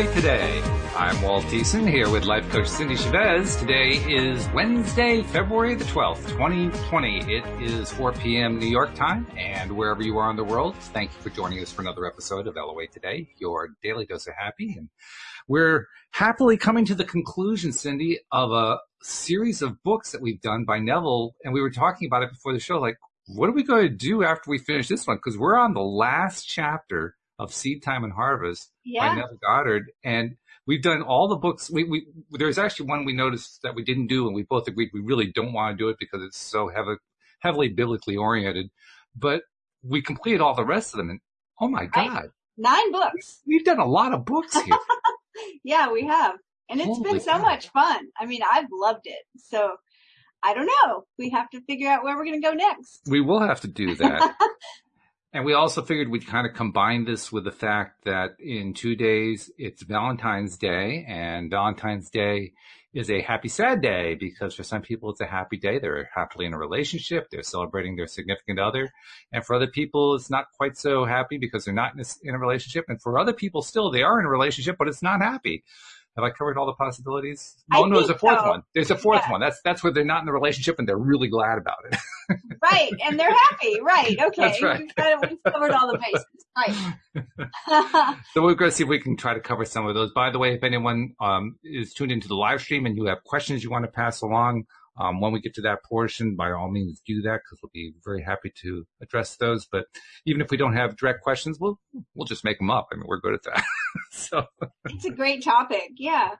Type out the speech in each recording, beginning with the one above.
Today. I'm Walt Thiessen here with life coach Cindy Chavez. Today is Wednesday, February the 12th, 2020. It is 4 p.m. New York time and wherever you are in the world, thank you for joining us for another episode of LOA Today, your daily dose of happy. And we're happily coming to the conclusion, Cindy, of a series of books that we've done by Neville. And we were talking about it before the show, like, what are we going to do after we finish this one? Because we're on the last chapter of Seed Time and Harvest yeah. by Neville Goddard. And we've done all the books. We, we, there's actually one we noticed that we didn't do and we both agreed we really don't want to do it because it's so heavy, heavily biblically oriented, but we completed all the rest of them. And oh my God. Nine books. We've done a lot of books here. yeah, we have. And it's Holy been so God. much fun. I mean, I've loved it. So I don't know. We have to figure out where we're going to go next. we will have to do that. And we also figured we'd kind of combine this with the fact that in two days it's Valentine's Day and Valentine's Day is a happy sad day because for some people it's a happy day. They're happily in a relationship. They're celebrating their significant other. And for other people, it's not quite so happy because they're not in a, in a relationship. And for other people still, they are in a relationship, but it's not happy. Have I covered all the possibilities? I Oh no, there's a fourth so. one. There's a fourth Yeah. one. That's, that's where they're not in the relationship and they're really glad about it. right. And they're happy. Right. Okay. That's right. We've, got, we've covered all the bases. Right. So we're going to see if we can try to cover some of those. By the way, if anyone um, is tuned into the live stream and you have questions you want to pass along, um, when we get to that portion, by all means do that because we'll be very happy to address those. But even if we don't have direct questions, we'll we'll just make them up. I mean, we're good at that. so it's a great topic. Yeah.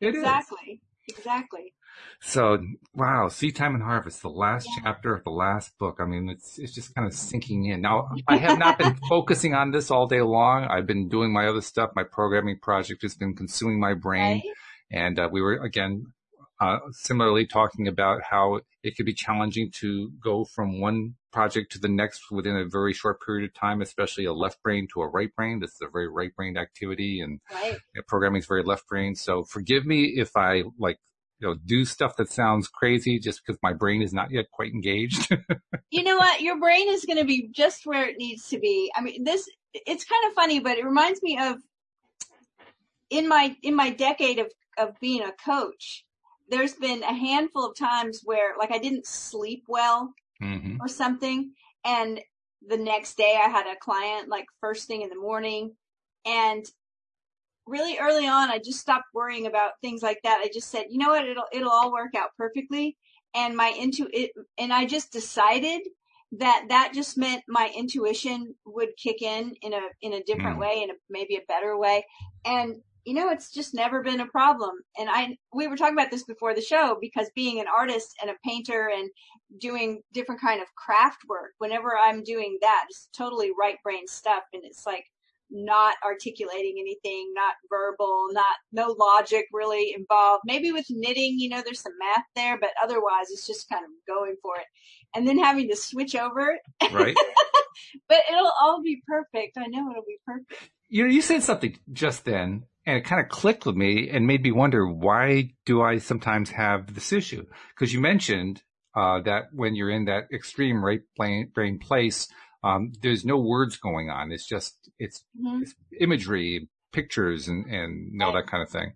it is. exactly. Exactly. So wow, Seed Time and Harvest, the last chapter of the last book. I mean, it's it's just kind of sinking in. Now, I have not been focusing on this all day long. I've been doing my other stuff. My programming project has been consuming my brain. Right. And uh, we were again uh, similarly talking about how it could be challenging to go from one project to the next within a very short period of time, especially a left brain to a right brain. This is a very right brained activity, and Right. programming is very left brain. So forgive me if I like you know do stuff that sounds crazy just because my brain is not yet quite engaged. you know what? Your brain is going to be just where it needs to be. I mean, this, it's kind of funny, but it reminds me of in my, in my decade of, of being a coach, there's been a handful of times where like I didn't sleep well hmm or something. And the next day I had a client like first thing in the morning and really early on I just stopped worrying about things like that. I just said, you know what? It'll, it'll all work out perfectly. And my into it, and I just decided that that just meant my intuition would kick in in a, in a different Mm. way, in a, maybe a better way. And you know, it's just never been a problem. And I, we were talking about this before the show because being an artist and a painter and doing different kind of craft work, whenever I'm doing that, it's totally right brain stuff. And it's like not articulating anything, not verbal, not, no logic really involved. Maybe with knitting, you know, there's some math there, but otherwise it's just kind of going for it. And then having to switch over, Right. but it'll all be perfect. I know it'll be perfect. you know, you said something just then, and it kind of clicked with me and made me wonder why do I sometimes have this issue? Because you mentioned uh, that when you're in that extreme right brain, brain place, um, there's no words going on. It's just it's, Mhm. it's imagery, pictures, and and you that kind of thing.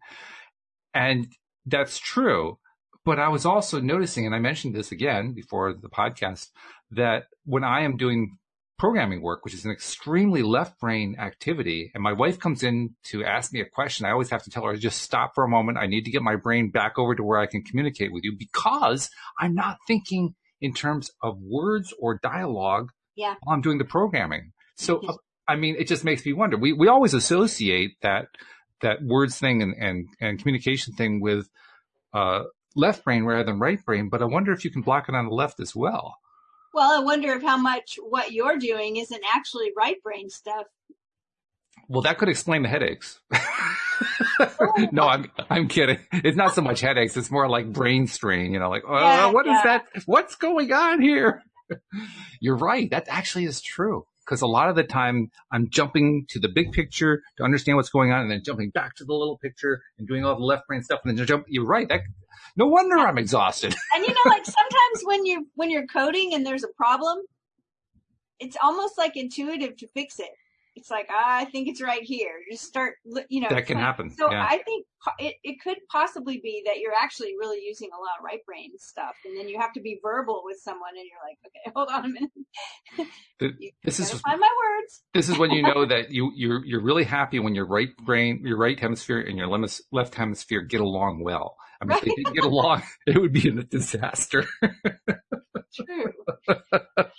And that's true. But I was also noticing, and I mentioned this again before the podcast, that when I am doing programming work, which is an extremely left brain activity. And my wife comes in to ask me a question. I always have to tell her, just stop for a moment. I need to get my brain back over to where I can communicate with you because I'm not thinking in terms of words or dialogue Yeah. while I'm doing the programming. So, I mean, it just makes me wonder. We, we always associate that, that words thing and, and, and communication thing with, uh, left brain rather than right brain, but I wonder if you can block it on the left as well. Well, I wonder if how much what you're doing isn't actually right brain stuff. Well, that could explain the headaches. no, I'm I'm kidding. It's not so much headaches; it's more like brain strain. You know, like, uh, Yeah, what is yeah. that? What's going on here? You're right. That actually is true. Because a lot of the time, I'm jumping to the big picture to understand what's going on, and then jumping back to the little picture and doing all the left brain stuff, and then jump. You're right. That, no wonder I'm exhausted. And you know, like sometimes when you when you're coding and there's a problem, it's almost like intuitive to fix it. It's like ah, I think it's right here. Just start, you know. That can like, happen. So yeah. I think it, it could possibly be that you're actually really using a lot of right brain stuff, and then you have to be verbal with someone, and you're like, okay, hold on a minute. The, this is find my words. This is when you know that you you're you're really happy when your right brain, your right hemisphere, and your left hemisphere get along well. I mean, right? if they didn't get along, it would be a disaster. True.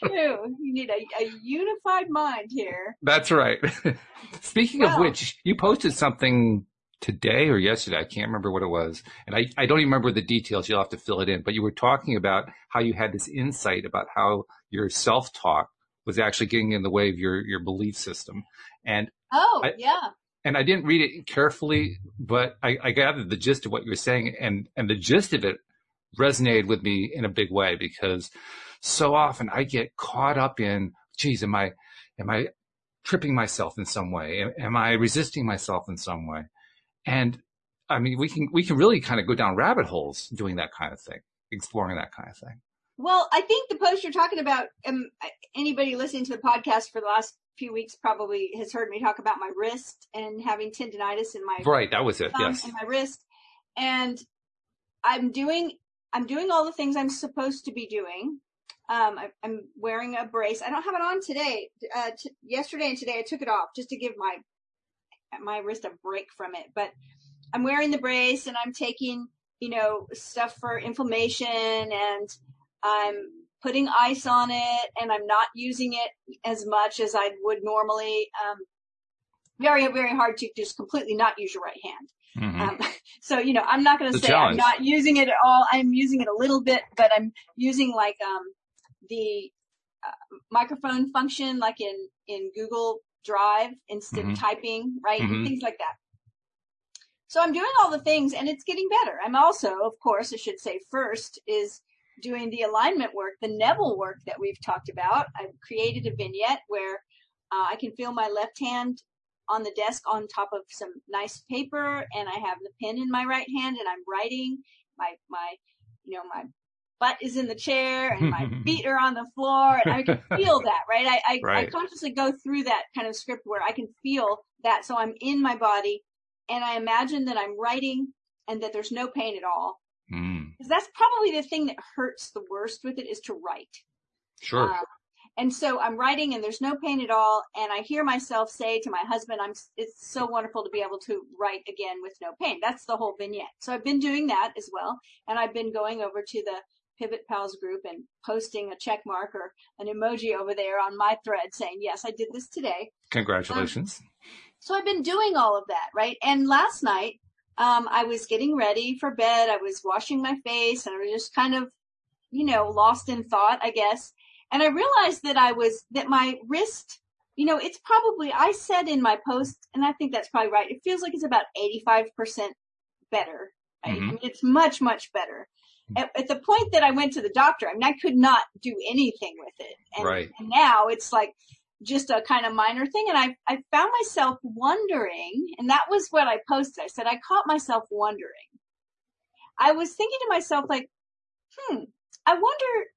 True. You need a, a, unified mind here. That's right. Speaking well, of which, you posted something today or yesterday. I can't remember what it was. And I, I don't even remember the details. You'll have to fill it in. But you were talking about how you had this insight about how your self talk was actually getting in the way of your, your belief system. And Oh, I, yeah. And I didn't read it carefully, but I, I gathered the gist of what you were saying. And, and the gist of it resonated with me in a big way because so often I get caught up in, geez, am I, am I tripping myself in some way? Am, am I resisting myself in some way? And I mean, we can, we can really kind of go down rabbit holes doing that kind of thing, exploring that kind of thing. Well, I think the post you're talking about, um, anybody listening to the podcast for the last few weeks probably has heard me talk about my wrist and having tendonitis in my right. That was it. Yes, in my wrist, and I'm doing I'm doing all the things I'm supposed to be doing. Um, I, am wearing a brace. I don't have it on today. Uh, t- yesterday and today I took it off just to give my my wrist a break from it. But I'm wearing the brace and I'm taking you know stuff for inflammation and I'm putting ice on it and I'm not using it as much as I would normally. Um, very very hard to just completely not use your right hand. Mm-hmm. Um, so, you know, I'm not going to say challenge. I'm not using it at all. I'm using it a little bit, but I'm using like, um, the uh, microphone function, like in, in Google Drive instead mm-hmm. of typing, right? Mm-hmm. Things like that. So I'm doing all the things and it's getting better. I'm also, of course, I should say first is doing the alignment work, the Neville work that we've talked about. I've created a vignette where uh, I can feel my left hand on the desk on top of some nice paper and I have the pen in my right hand and I'm writing my, my, you know, my butt is in the chair and my feet are on the floor and I can feel that, right? I, I, right. I consciously go through that kind of script where I can feel that. So I'm in my body and I imagine that I'm writing and that there's no pain at all. Mm. Cause that's probably the thing that hurts the worst with it is to write. Sure. Um, and so I'm writing and there's no pain at all. And I hear myself say to my husband, I'm, it's so wonderful to be able to write again with no pain. That's the whole vignette. So I've been doing that as well. And I've been going over to the Pivot Pals group and posting a check mark or an emoji over there on my thread saying, yes, I did this today. Congratulations. Um, so I've been doing all of that, right? And last night, um, I was getting ready for bed. I was washing my face and I was just kind of, you know, lost in thought, I guess. And I realized that I was, that my wrist, you know, it's probably, I said in my post, and I think that's probably right. It feels like it's about 85% better. Right? Mm-hmm. I mean, it's much, much better. At, at, the point that I went to the doctor, I mean, I could not do anything with it. And, right. and now it's like just a kind of minor thing. And I, I found myself wondering, and that was what I posted. I said, I caught myself wondering. I was thinking to myself, like, hmm, I wonder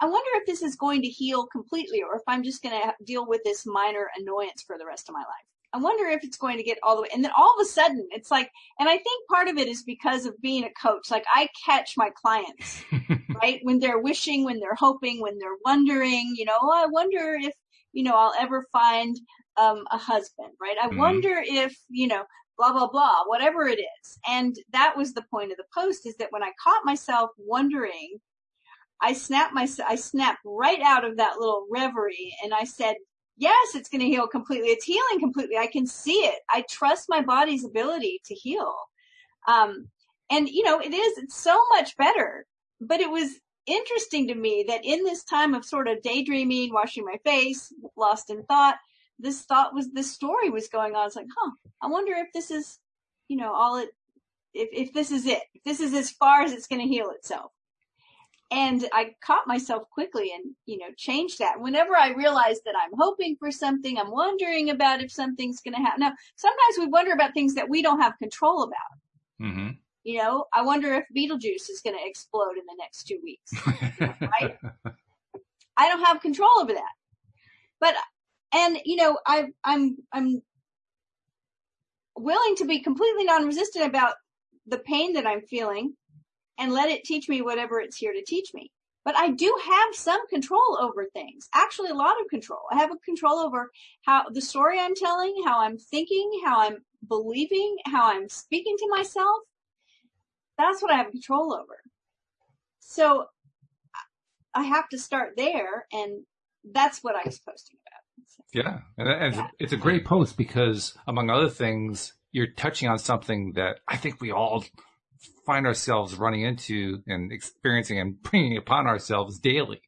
I wonder if this is going to heal completely or if I'm just going to deal with this minor annoyance for the rest of my life. I wonder if it's going to get all the way. And then all of a sudden, it's like, and I think part of it is because of being a coach. Like I catch my clients, right? When they're wishing, when they're hoping, when they're wondering, you know, oh, I wonder if, you know, I'll ever find um, a husband, right? I mm-hmm. wonder if, you know, blah, blah, blah, whatever it is. And that was the point of the post is that when I caught myself wondering, I snapped my, I snapped right out of that little reverie and I said, yes, it's going to heal completely. It's healing completely. I can see it. I trust my body's ability to heal. Um, and you know, it is, it's so much better, but it was interesting to me that in this time of sort of daydreaming, washing my face, lost in thought, this thought was, this story was going on. It's like, huh, I wonder if this is, you know, all it, if, if this is it, if this is as far as it's going to heal itself. And I caught myself quickly and, you know, changed that. Whenever I realize that I'm hoping for something, I'm wondering about if something's going to happen. Now, sometimes we wonder about things that we don't have control about. Mm-hmm. You know, I wonder if Betelgeuse is going to explode in the next two weeks. right? I don't have control over that. But And, you know, I, I'm, I'm willing to be completely non-resistant about the pain that I'm feeling and let it teach me whatever it's here to teach me. But I do have some control over things. Actually, a lot of control. I have a control over how the story I'm telling, how I'm thinking, how I'm believing, how I'm speaking to myself. That's what I have control over. So I have to start there and that's what I was posting about. Yeah. And yeah. it's a great post because among other things, you're touching on something that I think we all find ourselves running into and experiencing and bringing upon ourselves daily,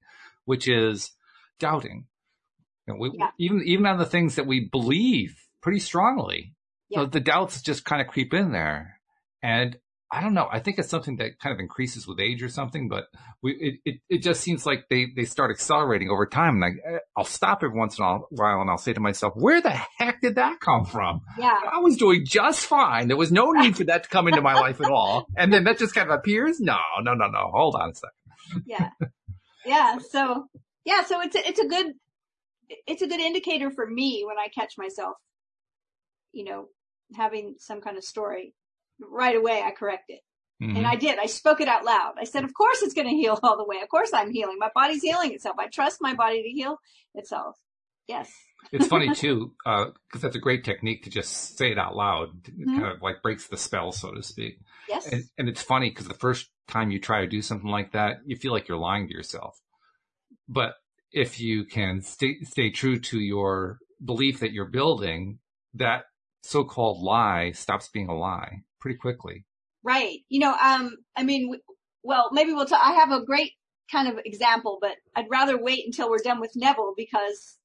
which is doubting. You know, we, yeah. even even on the things that we believe pretty strongly, yeah. the doubts just kind of creep in there. And I don't know. I think it's something that kind of increases with age or something, but we, it, it, it just seems like they, they start accelerating over time. And I, eh, I'll stop every once in a while and I'll say to myself, where the heck did that come from? Yeah. I was doing just fine. There was no need for that to come into my life at all. And then that just kind of appears. No, no, no, no. Hold on a second. Yeah. Yeah. So, yeah. So it's a, it's a good, it's a good indicator for me when I catch myself, you know, having some kind of story right away I corrected. Mm-hmm. And I did. I spoke it out loud. I said, of course it's going to heal all the way. Of course I'm healing. My body's healing itself. I trust my body to heal itself. Yes. it's funny too, because uh, that's a great technique to just say it out loud. It mm-hmm. kind of like breaks the spell, so to speak. Yes. And, and it's funny because the first time you try to do something like that, you feel like you're lying to yourself. But if you can stay, stay true to your belief that you're building, that so-called lie stops being a lie pretty quickly. Right. You know, um, I mean, well, maybe we'll talk, I have a great kind of example, but I'd rather wait until we're done with Neville because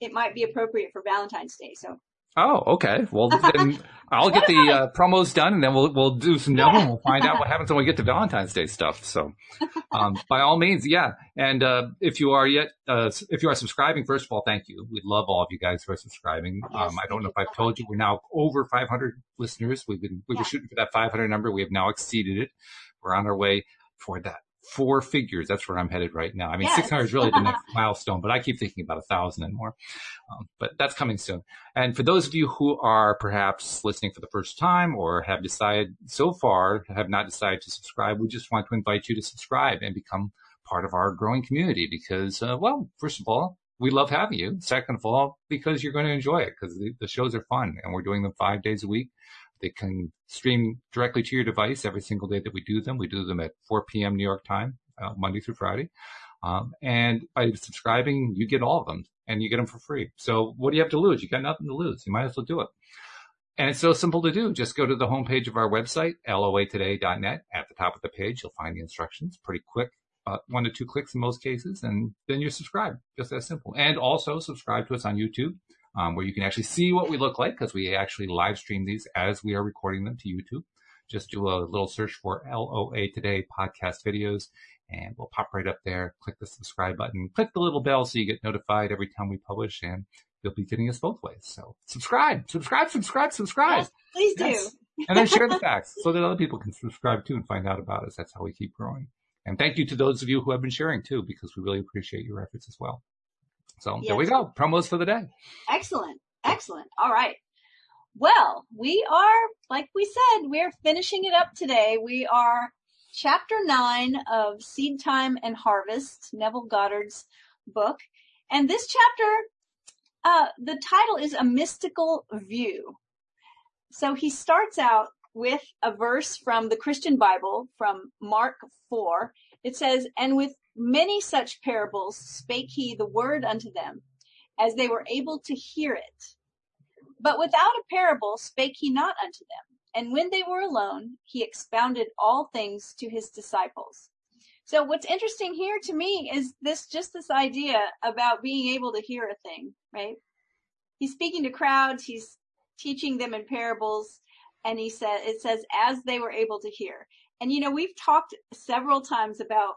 it might be appropriate for Valentine's Day. So Oh, okay. Well, then I'll get the uh, promos done, and then we'll we'll do some demo, and we'll find out what happens when we get to Valentine's Day stuff. So, um, by all means, yeah. And uh, if you are yet, uh, if you are subscribing, first of all, thank you. We love all of you guys who are subscribing. Um, I don't know if I've told you, we're now over 500 listeners. We've been we yeah. were shooting for that 500 number. We have now exceeded it. We're on our way for that four figures. That's where I'm headed right now. I mean, yes. 600 is really the next milestone, but I keep thinking about a thousand and more. Um, but that's coming soon. And for those of you who are perhaps listening for the first time or have decided so far have not decided to subscribe, we just want to invite you to subscribe and become part of our growing community because, uh, well, first of all, we love having you. Second of all, because you're going to enjoy it because the, the shows are fun and we're doing them five days a week. They can stream directly to your device every single day that we do them. We do them at 4 p.m. New York time, uh, Monday through Friday. Um, and by subscribing, you get all of them and you get them for free. So what do you have to lose? You got nothing to lose. You might as well do it. And it's so simple to do. Just go to the homepage of our website, loatoday.net. At the top of the page, you'll find the instructions. Pretty quick, uh, one to two clicks in most cases, and then you're subscribed. Just that simple. And also subscribe to us on YouTube um, where you can actually see what we look like because we actually live stream these as we are recording them to YouTube. Just do a little search for LOA Today podcast videos and we'll pop right up there. Click the subscribe button, click the little bell so you get notified every time we publish and you'll be getting us both ways. So subscribe, subscribe, subscribe, subscribe. Yes, please do. Yes. and then share the facts so that other people can subscribe too and find out about us. That's how we keep growing. And thank you to those of you who have been sharing too, because we really appreciate your efforts as well. So yes. there we go. Promos for the day. Excellent. Excellent. All right. Well, we are, like we said, we're finishing it up today. We are chapter nine of Seed Time and Harvest, Neville Goddard's book. And this chapter, uh, the title is A Mystical View. So he starts out with a verse from the Christian Bible from Mark 4. It says, and with Many such parables spake he the word unto them, as they were able to hear it. But without a parable spake he not unto them. And when they were alone, he expounded all things to his disciples. So what's interesting here to me is this, just this idea about being able to hear a thing, right? He's speaking to crowds. He's teaching them in parables. And he said, it says, as they were able to hear. And you know, we've talked several times about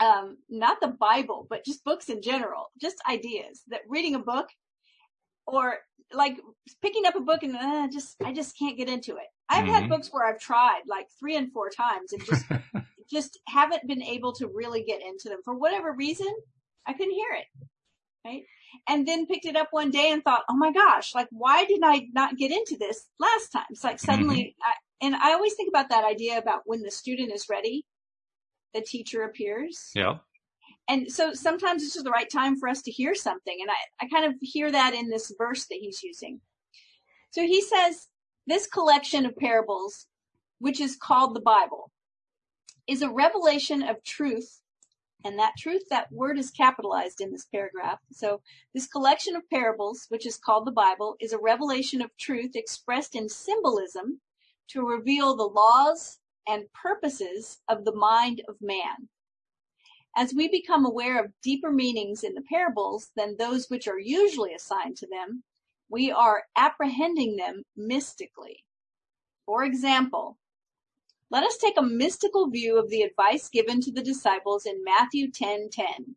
um, not the Bible, but just books in general, just ideas that reading a book or like picking up a book and uh, just, I just can't get into it. I've mm-hmm. had books where I've tried like three and four times and just, just haven't been able to really get into them for whatever reason. I couldn't hear it. Right. and then picked it up one day and thought, oh my gosh, like why did I not get into this last time? It's like suddenly, mm-hmm. I, and I always think about that idea about when the student is ready, the teacher appears. Yeah. And so sometimes it's just the right time for us to hear something. And I, I kind of hear that in this verse that he's using. So he says, this collection of parables, which is called the Bible, is a revelation of truth and that truth, that word is capitalized in this paragraph. So this collection of parables, which is called the Bible, is a revelation of truth expressed in symbolism to reveal the laws and purposes of the mind of man. As we become aware of deeper meanings in the parables than those which are usually assigned to them, we are apprehending them mystically. For example, let us take a mystical view of the advice given to the disciples in Matthew 10:10.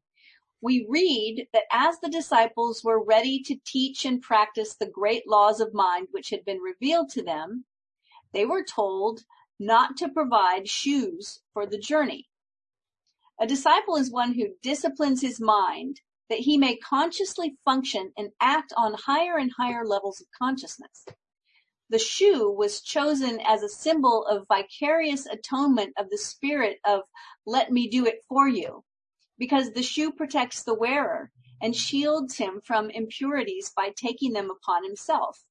We read that as the disciples were ready to teach and practice the great laws of mind which had been revealed to them, they were told not to provide shoes for the journey. A disciple is one who disciplines his mind that he may consciously function and act on higher and higher levels of consciousness. The shoe was chosen as a symbol of vicarious atonement of the spirit of let me do it for you, because the shoe protects the wearer and shields him from impurities by taking them upon himself.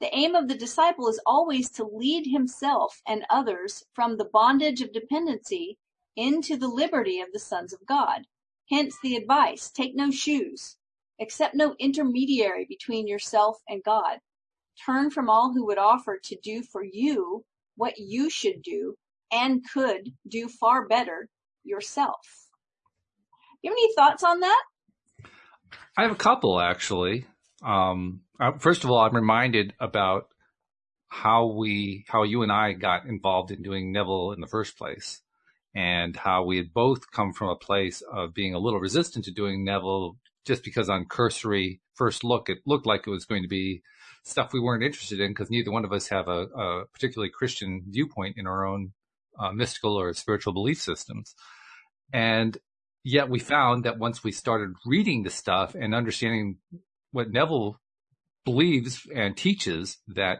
The aim of the disciple is always to lead himself and others from the bondage of dependency into the liberty of the sons of God. Hence the advice, take no shoes, accept no intermediary between yourself and God. Turn from all who would offer to do for you what you should do and could do far better yourself. You have any thoughts on that? I have a couple actually. Um, uh, first of all, I'm reminded about how we, how you and I got involved in doing Neville in the first place and how we had both come from a place of being a little resistant to doing Neville just because on cursory first look, it looked like it was going to be stuff we weren't interested in because neither one of us have a, a particularly Christian viewpoint in our own uh, mystical or spiritual belief systems. And yet we found that once we started reading the stuff and understanding what Neville believes and teaches that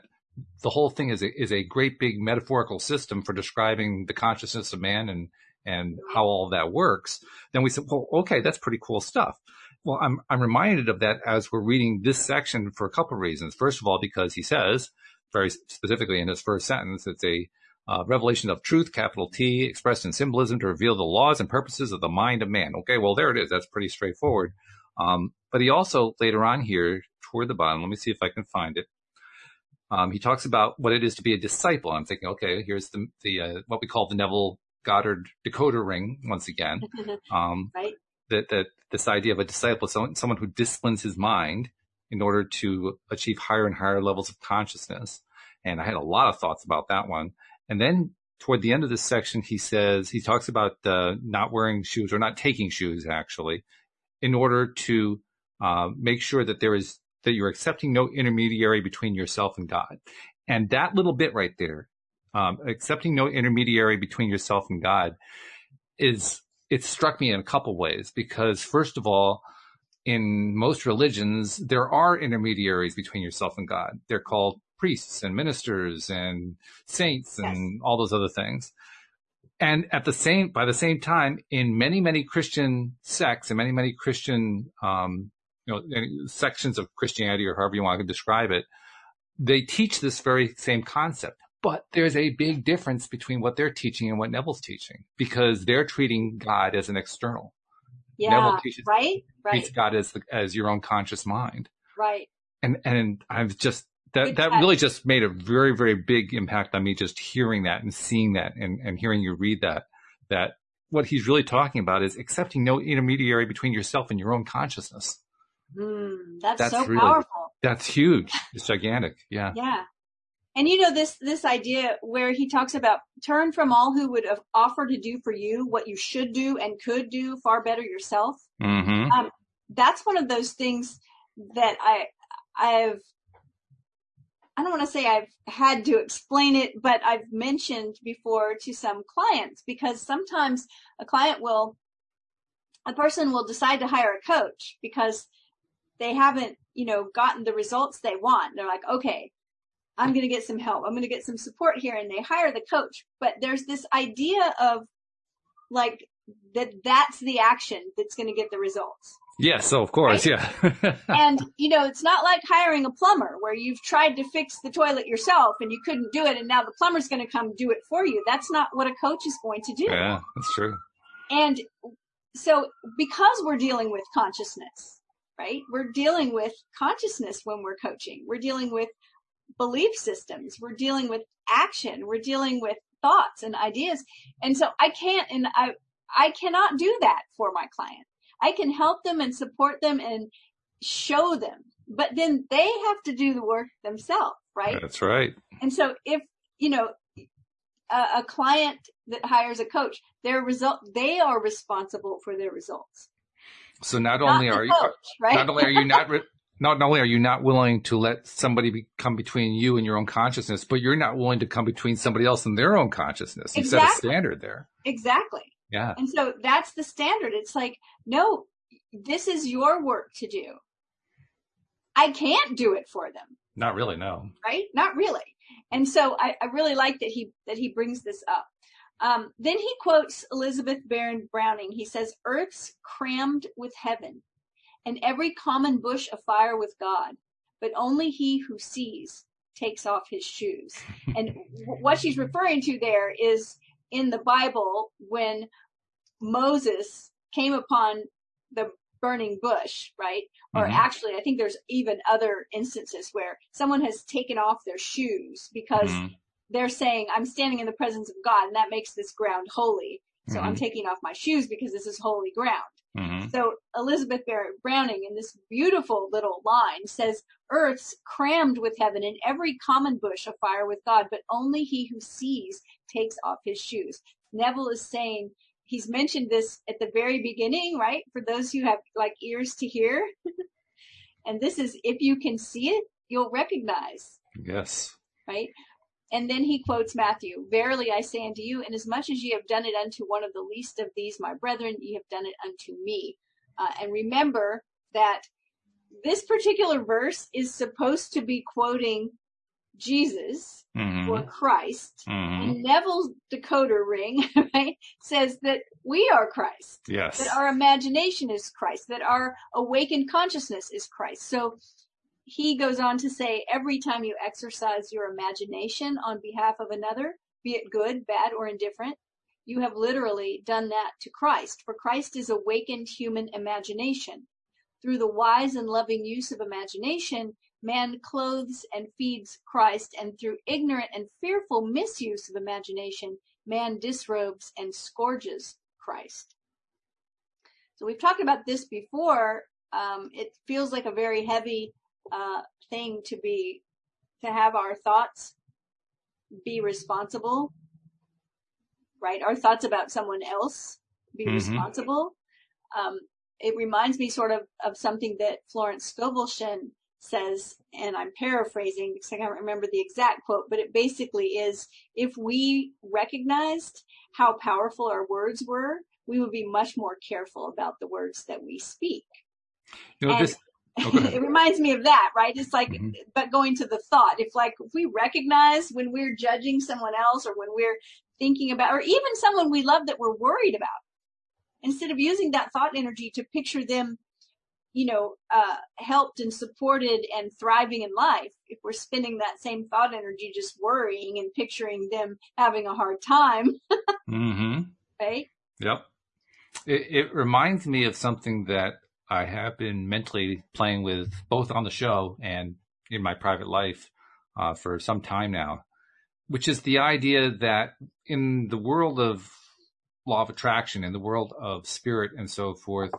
the whole thing is a, is a great big metaphorical system for describing the consciousness of man and, and how all that works, then we said, well, okay, that's pretty cool stuff. Well, I'm, I'm reminded of that as we're reading this section for a couple of reasons. First of all, because he says very specifically in his first sentence, it's a uh, revelation of truth, capital T, expressed in symbolism to reveal the laws and purposes of the mind of man. Okay, well, there it is. That's pretty straightforward. Um, but he also later on here toward the bottom, let me see if I can find it. Um, he talks about what it is to be a disciple. I'm thinking, okay, here's the, the uh, what we call the Neville Goddard decoder ring once again. Um, right that, that this idea of a disciple, someone, someone who disciplines his mind in order to achieve higher and higher levels of consciousness. And I had a lot of thoughts about that one. And then toward the end of this section, he says, he talks about uh, not wearing shoes or not taking shoes actually in order to uh, make sure that there is, that you're accepting no intermediary between yourself and God. And that little bit right there, um, accepting no intermediary between yourself and God is it struck me in a couple ways because first of all, in most religions, there are intermediaries between yourself and God. They're called priests and ministers and saints and yes. all those other things. And at the same, by the same time, in many, many Christian sects and many, many Christian, um, you know, sections of Christianity or however you want to describe it, they teach this very same concept. But there's a big difference between what they're teaching and what Neville's teaching because they're treating God as an external. Yeah, Neville teaches, right, right. Treats God as the, as your own conscious mind. Right. And and I've just that Good that really just made a very very big impact on me just hearing that and seeing that and and hearing you read that that what he's really talking about is accepting no intermediary between yourself and your own consciousness. Mm, that's, that's, so really, powerful. That's huge. It's gigantic. Yeah. Yeah. And you know, this, this idea where he talks about turn from all who would have offered to do for you what you should do and could do far better yourself. Mm-hmm. Um, that's one of those things that I, I've, I don't want to say I've had to explain it, but I've mentioned before to some clients because sometimes a client will, a person will decide to hire a coach because they haven't, you know, gotten the results they want. They're like, okay, I'm going to get some help. I'm going to get some support here. And they hire the coach. But there's this idea of like that that's the action that's going to get the results. Yes, so of course, right? yeah. and you know, it's not like hiring a plumber where you've tried to fix the toilet yourself and you couldn't do it and now the plumber's going to come do it for you. That's not what a coach is going to do. Yeah, that's true. And so because we're dealing with consciousness, right? We're dealing with consciousness when we're coaching. We're dealing with belief systems. We're dealing with action. We're dealing with thoughts and ideas. And so I can't and I I cannot do that for my client. I can help them and support them and show them, but then they have to do the work themselves, right? That's right. And so if, you know, a, a client that hires a coach, their result, they are responsible for their results. So not only not are you, right? not only are you not, re- not only are you not willing to let somebody be, come between you and your own consciousness, but you're not willing to come between somebody else and their own consciousness. You exactly. set a standard there. Exactly. Yeah. And so that's the standard. It's like, no, this is your work to do. I can't do it for them. Not really, no. Right? Not really. And so I, I really like that he that he brings this up. Um, then he quotes Elizabeth Barrett Browning. He says, "Earth's crammed with heaven, and every common bush afire with God, but only he who sees takes off his shoes." and w- what she's referring to there is in the Bible when Moses came upon the burning bush, right? Or Mhm. actually, I think there's even other instances where someone has taken off their shoes because Mhm. They're saying, I'm standing in the presence of God and that makes this ground holy. So I'm Mhm. taking off my shoes because this is holy ground. Mhm. So Elizabeth Barrett Browning in this beautiful little line says, Earth's crammed with heaven and every common bush afire with God, but only he who sees takes off his shoes. Neville is saying, he's mentioned this at the very beginning, right? For those who have like ears to hear. and this is, if you can see it, you'll recognize, Yes. right? And then he quotes Matthew, Verily I say unto you, inasmuch as ye have done it unto one of the least of these my brethren, ye have done it unto me. Uh, and remember that this particular verse is supposed to be quoting Jesus Mhm. or Christ. Mhm. And Neville's decoder ring, right, says that we are Christ Yes. that our imagination is Christ, that our awakened consciousness is Christ. So he goes on to say, every time you exercise your imagination on behalf of another, be it good, bad, or indifferent, you have literally done that to Christ. For Christ is awakened human imagination. Through the wise and loving use of imagination, man clothes and feeds Christ, and through ignorant and fearful misuse of imagination, man disrobes and scourges Christ. So we've talked about this before. Um, it feels like a very heavy uh, thing to be to have our thoughts be responsible, right? Our thoughts about someone else be Mhm. responsible. Um, it reminds me sort of of something that Florence Scovel-Shinn says, and I'm paraphrasing because I can't remember the exact quote, but it basically is if we recognized how powerful our words were, we would be much more careful about the words that we speak. You know, And this, oh, it reminds me of that, right? It's like, Mhm. but going to the thought, if like, if we recognize when we're judging someone else or when we're thinking about, or even someone we love that we're worried about, instead of using that thought energy to picture them, you know, uh, helped and supported and thriving in life, if we're spending that same thought energy just worrying and picturing them having a hard time, mm-hmm. right? Yep. It, it reminds me of something that I have been mentally playing with both on the show and in my private life uh, for some time now, which is the idea that in the world of law of attraction, in the world of spirit and so forth,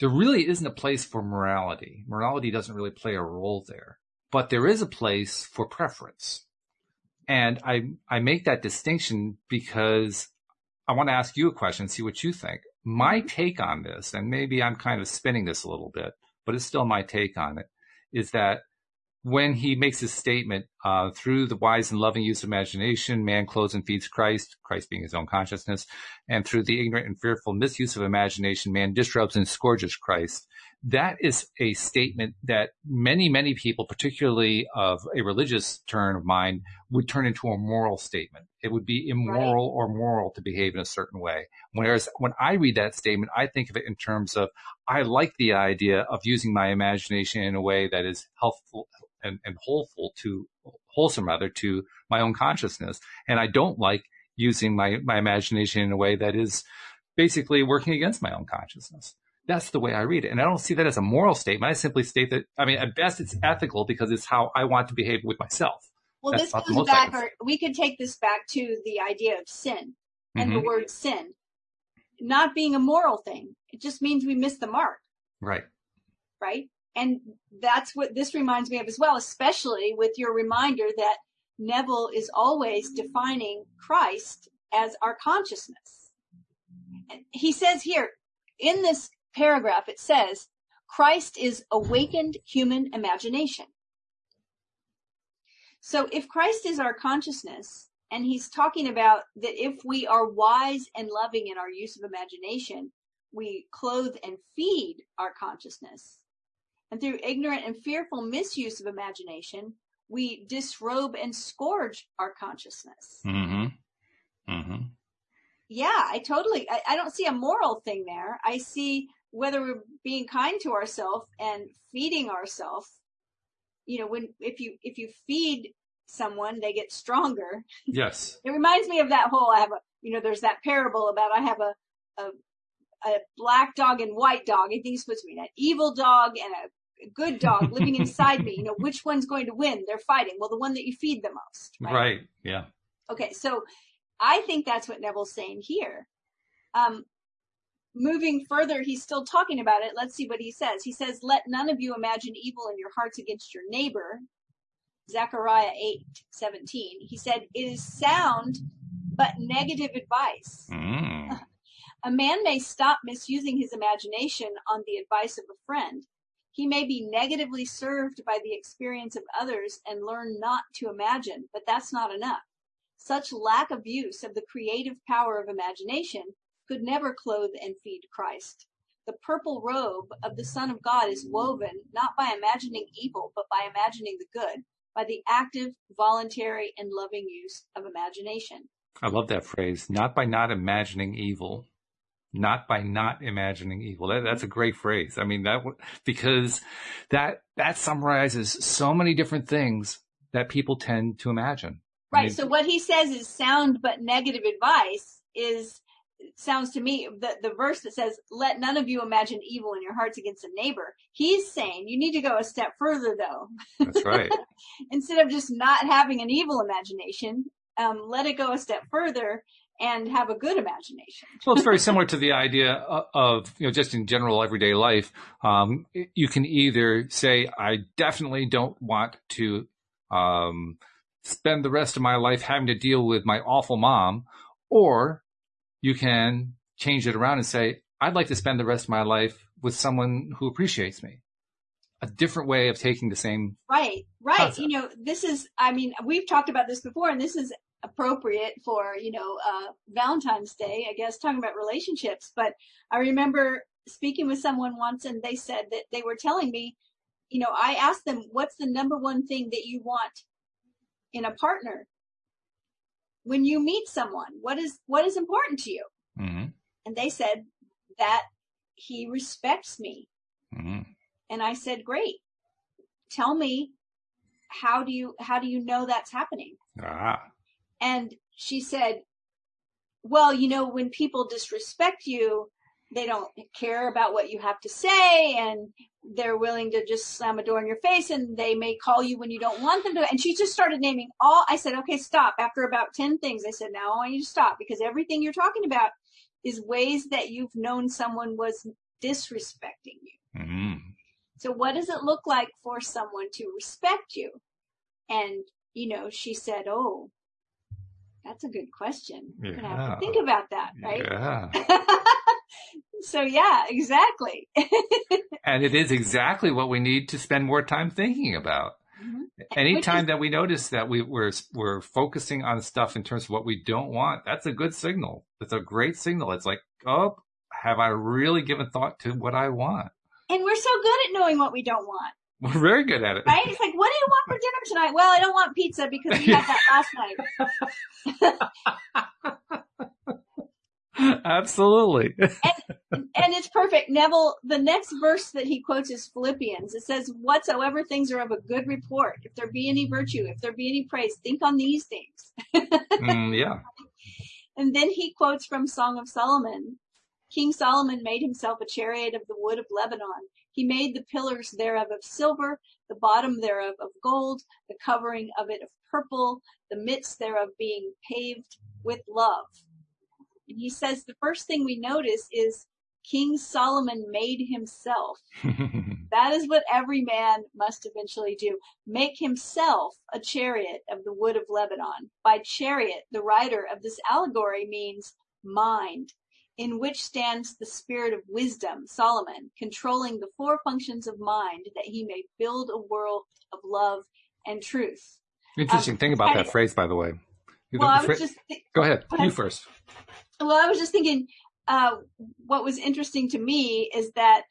there really isn't a place for morality. Morality doesn't really play a role there, but there is a place for preference. And I, I make that distinction because I want to ask you a question, see what you think. My take on this, and maybe I'm kind of spinning this a little bit, but it's still my take on it, is that when he makes his statement, uh, through the wise and loving use of imagination, man clothes and feeds Christ, Christ being his own consciousness, and through the ignorant and fearful misuse of imagination, man disrobes and scourges Christ. That is a statement that many, many people, particularly of a religious turn of mind, would turn into a moral statement. It would be immoral right. or moral to behave in a certain way. Whereas when I read that statement, I think of it in terms of I like the idea of using my imagination in a way that is helpful and, and wholeful to wholesome rather to my own consciousness. And I don't like using my, my imagination in a way that is basically working against my own consciousness. That's the way I read it. And I don't see that as a moral statement. I simply state that, I mean, at best it's ethical because it's how I want to behave with myself. Well, That's this goes back, or we could take this back to the idea of sin and mm-hmm. the word sin not being a moral thing. It just means we missed the mark. Right. Right. And that's what this reminds me of as well, especially with your reminder that Neville is always defining Christ as our consciousness. He says here in this paragraph, it says, Christ is awakened human imagination. So if Christ is our consciousness, and he's talking about that if we are wise and loving in our use of imagination, we clothe and feed our consciousness. And through ignorant and fearful misuse of imagination, we disrobe and scourge our consciousness. Mm-hmm. Mm-hmm. Yeah, I totally, I, I don't see a moral thing there. I see whether we're being kind to ourselves and feeding ourselves. You know, when, if you, if you feed someone, they get stronger. Yes. it reminds me of that whole, I have a, you know, there's that parable about I have a, a, a black dog and white dog. I think it's supposed to be an evil dog and a good dog living inside me, you know, which one's going to win? They're fighting. Well, the one that you feed the most. Right. right. Yeah. Okay. So I think that's what Neville's saying here. Um, moving further, he's still talking about it. Let's see what he says. He says, let none of you imagine evil in your hearts against your neighbor. Zechariah 8, 17. He said, it is sound, but negative advice. Mm. A man may stop misusing his imagination on the advice of a friend, he may be negatively served by the experience of others and learn not to imagine, but that's not enough. Such lack of use of the creative power of imagination could never clothe and feed Christ. The purple robe of the Son of God is woven not by imagining evil, but by imagining the good, by the active, voluntary, and loving use of imagination. I love that phrase. Not by not imagining evil, not by not imagining evil. That, that's a great phrase. I mean, that, because that, that summarizes so many different things that people tend to imagine. Right. I mean, so what he says is sound but negative advice is, sounds to me, the, the verse that says, let none of you imagine evil in your hearts against a neighbor. He's saying you need to go a step further though. That's right. Instead of just not having an evil imagination, um, let it go a step further and have a good imagination. well, it's very similar to the idea of, you know, just in general everyday life. Um, you can either say, I definitely don't want to, um, spend the rest of my life having to deal with my awful mom, or you can change it around and say, I'd like to spend the rest of my life with someone who appreciates me. A different way of taking the same. Right, right. Concept. You know, this is, I mean, we've talked about this before, and this is appropriate for you know uh, Valentine's Day, I guess, talking about relationships. But I remember speaking with someone once, and they said that they were telling me, you know, I asked them, "What's the number one thing that you want in a partner when you meet someone? What is what is important to you?" Mm-hmm. And they said that he respects me. Mm-hmm. And I said, "Great. Tell me." How do you how do you know that's happening? Ah. And she said, well, you know, when people disrespect you, they don't care about what you have to say and they're willing to just slam a door in your face and they may call you when you don't want them to. And she just started naming all, I said, okay, stop. After about 10 things, I said, now I want you to stop because everything you're talking about is ways that you've known someone was disrespecting you. Mm-hmm. So what does it look like for someone to respect you? And, you know, she said, oh, that's a good question. You're yeah. gonna have to think about that, right? Yeah. so yeah, exactly. and it is exactly what we need to spend more time thinking about. Mm-hmm. Anytime is, that we notice that we, we're we're focusing on stuff in terms of what we don't want, that's a good signal. It's a great signal. It's like, oh, have I really given thought to what I want? And we're so good at knowing what we don't want. We're very good at it. Right? It's like, what do you want for dinner tonight? Well, I don't want pizza because we had that last night. Absolutely. and, and it's perfect. Neville, the next verse that he quotes is Philippians. It says, whatsoever things are of a good report, if there be any virtue, if there be any praise, think on these things. mm, yeah. And then he quotes from Song of Solomon. King Solomon made himself a chariot of the wood of Lebanon. He made the pillars thereof of silver, the bottom thereof of gold, the covering of it of purple, the midst thereof being paved with love. He says the first thing we notice is King Solomon made himself. that is what every man must eventually do. Make himself a chariot of the wood of Lebanon. By chariot, the writer of this allegory means mind, in which stands the spirit of wisdom, Solomon, controlling the four functions of mind that he may build a world of love and truth. Interesting um, thing about that phrase, by the way. Well, I was just go ahead. You first. Well, I was just thinking uh, what was interesting to me is that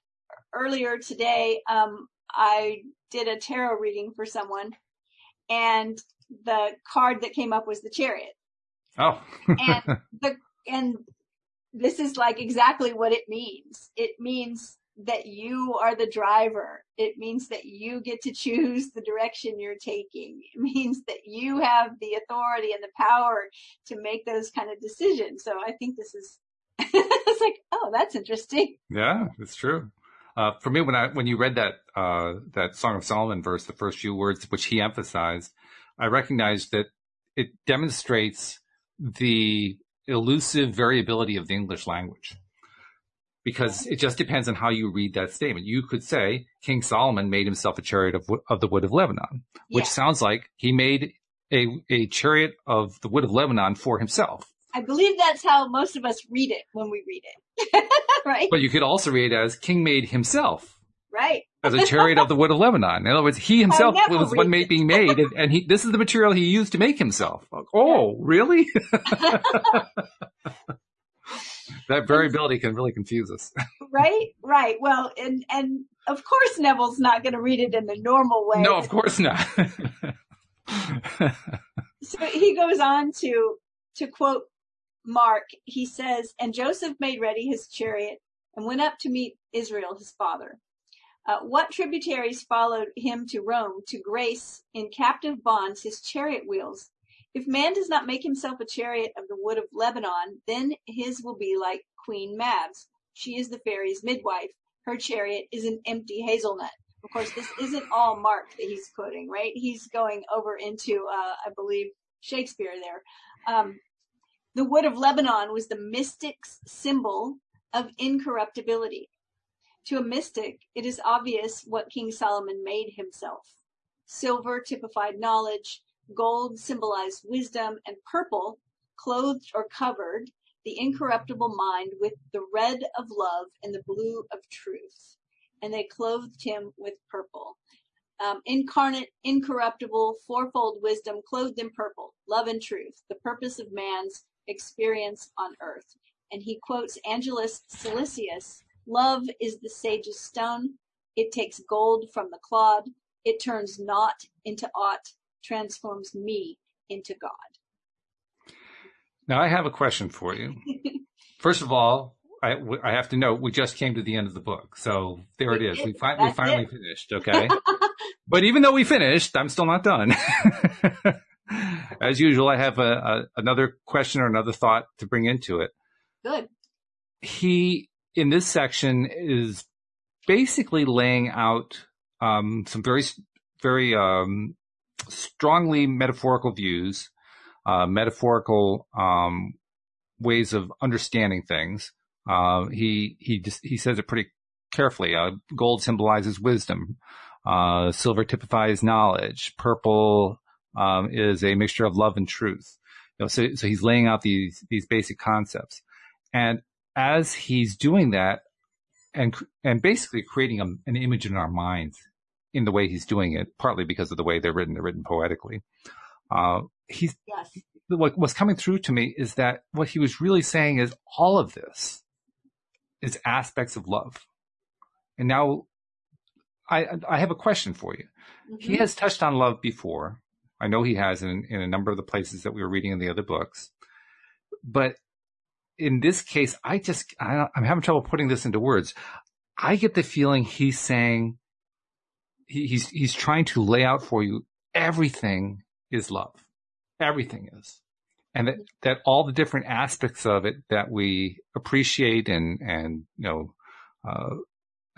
earlier today, um, I did a tarot reading for someone, and the card that came up was the chariot. Oh. and the and this is like exactly what it means. It means that you are the driver. It means that you get to choose the direction you're taking. It means that you have the authority and the power to make those kind of decisions. So I think this is it's like, oh, that's interesting. Yeah, it's true. Uh, for me, when I when you read that uh, that Song of Solomon verse, the first few words which he emphasized, I recognized that it demonstrates the elusive variability of the English language. Because it just depends on how you read that statement. You could say King Solomon made himself a chariot of, of the wood of Lebanon, which yeah. sounds like he made a, a chariot of the wood of Lebanon for himself. I believe that's how most of us read it when we read it. right? But you could also read it as King made himself. Right. as a chariot of the wood of Lebanon. In other words, he himself was one made, being made, and, and, he, this is the material he used to make himself. Oh, really? that variability can really confuse us. right, right. Well, and and of course Neville's not going to read it in the normal way. No, of course not. so he goes on to to quote Mark, he says, And Joseph made ready his chariot and went up to meet Israel, his father. Uh, what tributaries followed him to Rome to grace in captive bonds his chariot wheels? If man does not make himself a chariot of the wood of Lebanon, then his will be like Queen Mab's. She is the fairy's midwife. Her chariot is an empty hazelnut. Of course, this isn't all Mark that he's quoting, right? He's going over into, uh, I believe, Shakespeare there. Um, the wood of Lebanon was the mystic's symbol of incorruptibility. To a mystic, it is obvious what King Solomon made himself. Silver typified knowledge, gold symbolized wisdom, and purple, clothed or covered, the incorruptible mind with the red of love and the blue of truth. And they clothed him with purple. Um, incarnate, incorruptible, fourfold wisdom clothed in purple, love and truth, the purpose of man's experience on earth. And he quotes Angelus Silesius Love is the sage's stone. It takes gold from the clod. It turns naught into aught, transforms me into God. Now, I have a question for you. First of all, I, I have to note we just came to the end of the book. So there it is. We, fi- we finally it. finished. Okay. but even though we finished, I'm still not done. As usual, I have a, a, another question or another thought to bring into it. Good. He, in this section, is basically laying out um, some very, very um, strongly metaphorical views, uh, metaphorical um, ways of understanding things. Uh, he he just, he says it pretty carefully. Uh, gold symbolizes wisdom. Uh, silver typifies knowledge. Purple um, is a mixture of love and truth. You know, so, so he's laying out these these basic concepts, and as he's doing that, and and basically creating a, an image in our minds in the way he's doing it, partly because of the way they're written, they're written poetically. Uh, he's yes. what, what's coming through to me is that what he was really saying is all of this is aspects of love. And now I, I have a question for you. Mm-hmm. He has touched on love before. I know he has in, in a number of the places that we were reading in the other books. But in this case, I just, I, I'm having trouble putting this into words. I get the feeling he's saying, he, he's, he's trying to lay out for you everything is love. Everything is. And that, that all the different aspects of it that we appreciate and, and, you know, uh,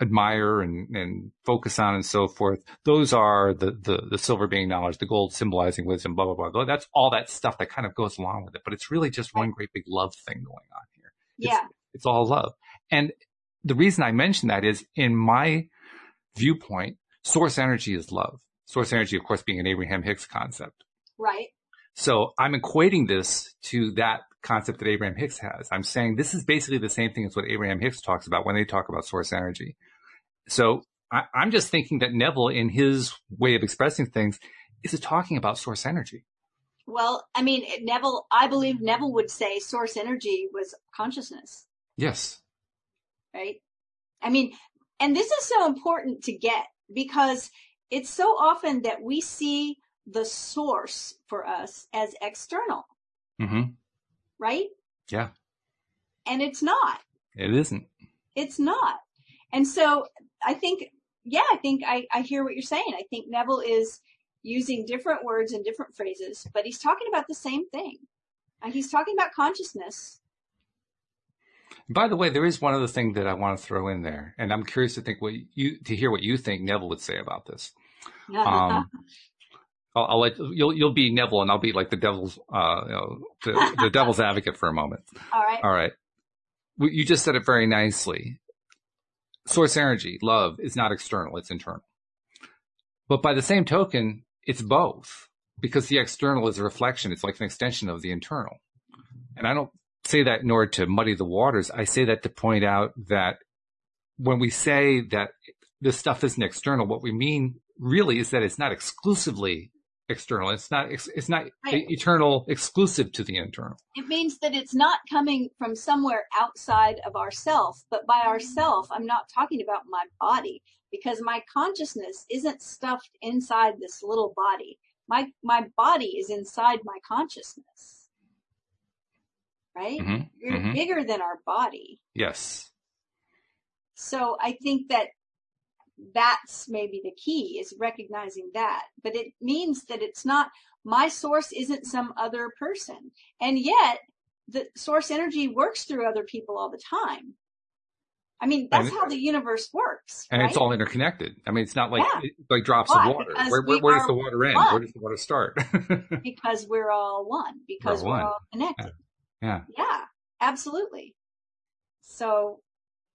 admire and, and focus on and so forth. Those are the, the, the silver being knowledge, the gold symbolizing wisdom, blah, blah, blah. That's all that stuff that kind of goes along with it. But it's really just one great big love thing going on here. It's, yeah. It's all love. And the reason I mention that is in my viewpoint, source energy is love. Source energy, of course, being an Abraham Hicks concept. Right. So I'm equating this to that concept that Abraham Hicks has. I'm saying this is basically the same thing as what Abraham Hicks talks about when they talk about source energy. So I, am just thinking that Neville, in his way of expressing things, is talking about source energy. Well, I mean, Neville, I believe Neville would say source energy was consciousness. Yes. Right. I mean, and this is so important to get because it's so often that we see the source for us as external. Mm-hmm. Right? Yeah. And it's not. It isn't. It's not. And so I think, yeah, I think I, I hear what you're saying. I think Neville is using different words and different phrases, but he's talking about the same thing. And he's talking about consciousness. By the way, there is one other thing that I want to throw in there, and I'm curious to think what you to hear what you think Neville would say about this. Um, I'll, I'll, let you'll you'll be Neville, and I'll be like the devil's uh, you know, the, the devil's advocate for a moment. All right. All right. You just said it very nicely source energy, love is not external, it's internal. But by the same token, it's both because the external is a reflection. It's like an extension of the internal. And I don't say that in order to muddy the waters. I say that to point out that when we say that this stuff isn't external, what we mean really is that it's not exclusively external. It's not, it's not right. eternal exclusive to the internal. It means that it's not coming from somewhere outside of ourself, but by mm-hmm. ourself, I'm not talking about my body because my consciousness isn't stuffed inside this little body. My, my body is inside my consciousness. Right? Mm-hmm. You're mm-hmm. bigger than our body. Yes. So I think that that's maybe the key is recognizing that. But it means that it's not, my source isn't some other person. And yet the source energy works through other people all the time. I mean, that's how the universe works. And right? it's all interconnected. I mean, it's not like, yeah. like drops of water. Where, where, where does the water end? One. Where does the water start? because we're all one, because we're, we're all connected. Yeah. yeah. Absolutely. So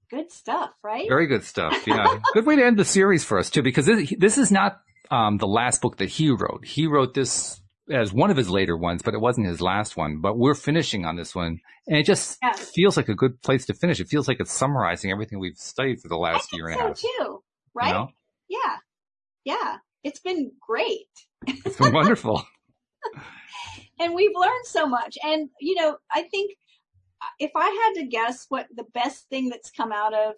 Good stuff, right? Very good stuff. Yeah. good way to end the series for us too, because this, this is not um, the last book that he wrote. He wrote this as one of his later ones, but it wasn't his last one. But we're finishing on this one, and it just feels like a good place to finish. It feels like it's summarizing everything we've studied for the last year and so a half. Too right? You know? Yeah, yeah. It's been great. It's been wonderful. and we've learned so much. And you know, I think if I had to guess what the best thing that's come out of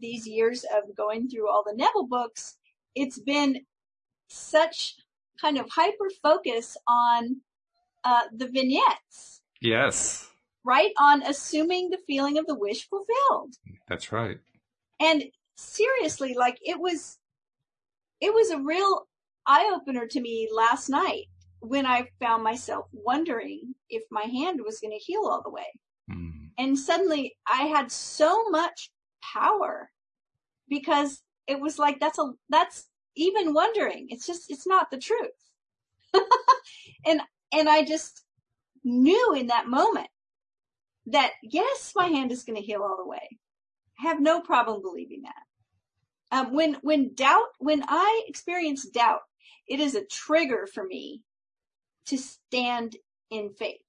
these years of going through all the Neville books, it's been such kind of hyper focus on uh, the vignettes. Yes. Right? On assuming the feeling of the wish fulfilled. That's right. And seriously, like it was, it was a real eye opener to me last night when I found myself wondering if my hand was going to heal all the way. Mm. And suddenly I had so much power because it was like, that's a, that's even wondering. It's just, it's not the truth. and, and I just knew in that moment that yes, my hand is going to heal all the way. I have no problem believing that. Um, when, when doubt, when I experience doubt, it is a trigger for me to stand in faith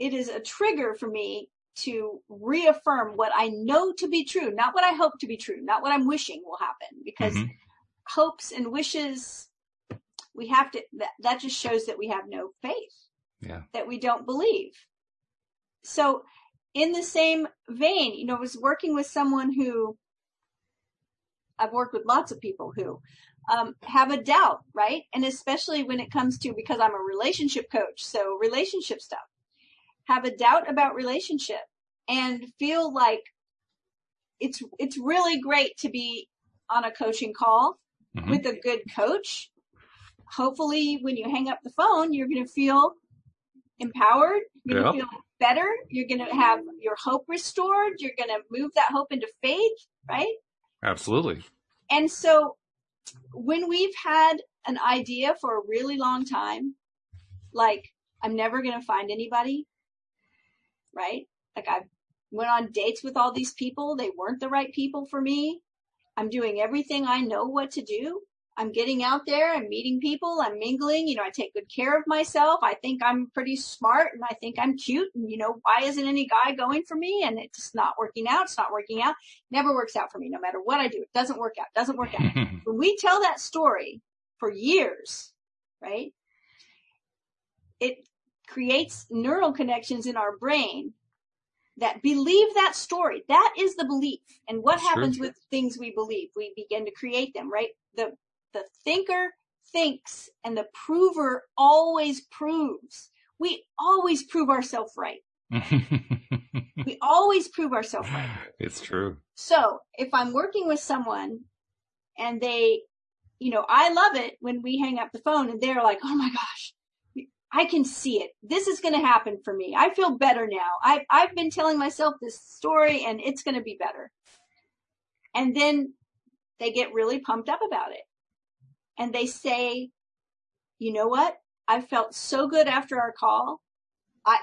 it is a trigger for me to reaffirm what I know to be true, not what I hope to be true, not what I'm wishing will happen, because mm-hmm. hopes and wishes, we have to, that, that just shows that we have no faith. Yeah. That we don't believe. So in the same vein, you know, I was working with someone who I've worked with lots of people who um, have a doubt, right? And especially when it comes to because I'm a relationship coach, so relationship stuff. Have a doubt about relationship and feel like it's it's really great to be on a coaching call mm-hmm. with a good coach. Hopefully, when you hang up the phone, you're going to feel empowered. You're going to feel better. You're going to have your hope restored. You're going to move that hope into faith, right? Absolutely. And so when we've had an idea for a really long time, like I'm never going to find anybody, right? Like I went on dates with all these people. They weren't the right people for me. I'm doing everything I know what to do. I'm getting out there, I'm meeting people, I'm mingling, you know, I take good care of myself. I think I'm pretty smart and I think I'm cute. And, you know, why isn't any guy going for me? And it's not working out. It's not working out. Never works out for me, no matter what I do. It doesn't work out. Doesn't work out. when we tell that story for years, right? It creates neural connections in our brain that believe that story. That is the belief. And what happens with things we believe? We begin to create them, right? The the thinker thinks and the prover always proves. We always prove ourselves right. we always prove ourselves right. It's true. So if I'm working with someone and they, you know, I love it when we hang up the phone and they're like, oh my gosh, I can see it. This is going to happen for me. I feel better now. I've, I've been telling myself this story and it's going to be better. And then they get really pumped up about it and they say, you know what? I felt so good after our call. I,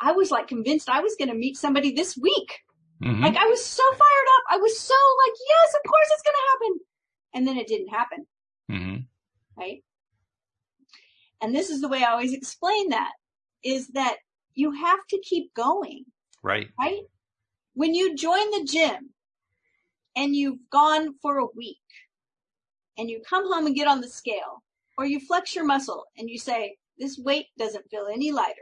I was like convinced I was going to meet somebody this week. Mm-hmm. Like I was so fired up. I was so like, yes, of course it's going to happen. And then it didn't happen. Mm-hmm. Right. And this is the way I always explain that is that you have to keep going. Right. Right. When you join the gym and you've gone for a week and you come home and get on the scale, or you flex your muscle and you say, this weight doesn't feel any lighter.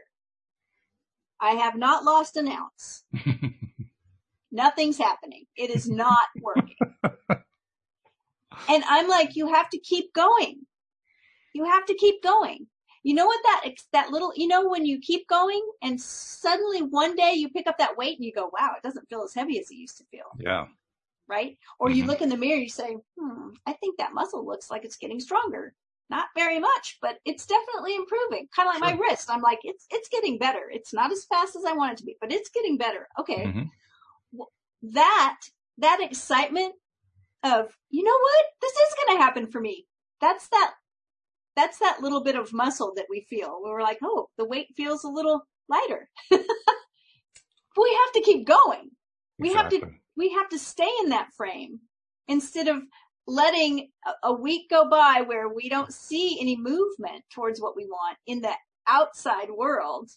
I have not lost an ounce. Nothing's happening. It is not working. and I'm like, you have to keep going. You have to keep going. You know what that, that little, you know, when you keep going and suddenly one day you pick up that weight and you go, wow, it doesn't feel as heavy as it used to feel. Yeah right? Or mm-hmm. you look in the mirror, you say, hmm, I think that muscle looks like it's getting stronger. Not very much, but it's definitely improving. Kind of like sure. my wrist. I'm like, it's, it's getting better. It's not as fast as I want it to be, but it's getting better. Okay. Mm-hmm. That, that excitement of, you know what? This is going to happen for me. That's that, that's that little bit of muscle that we feel. where We're like, oh, the weight feels a little lighter. we have to keep going. We have to we have to stay in that frame instead of letting a week go by where we don't see any movement towards what we want in the outside world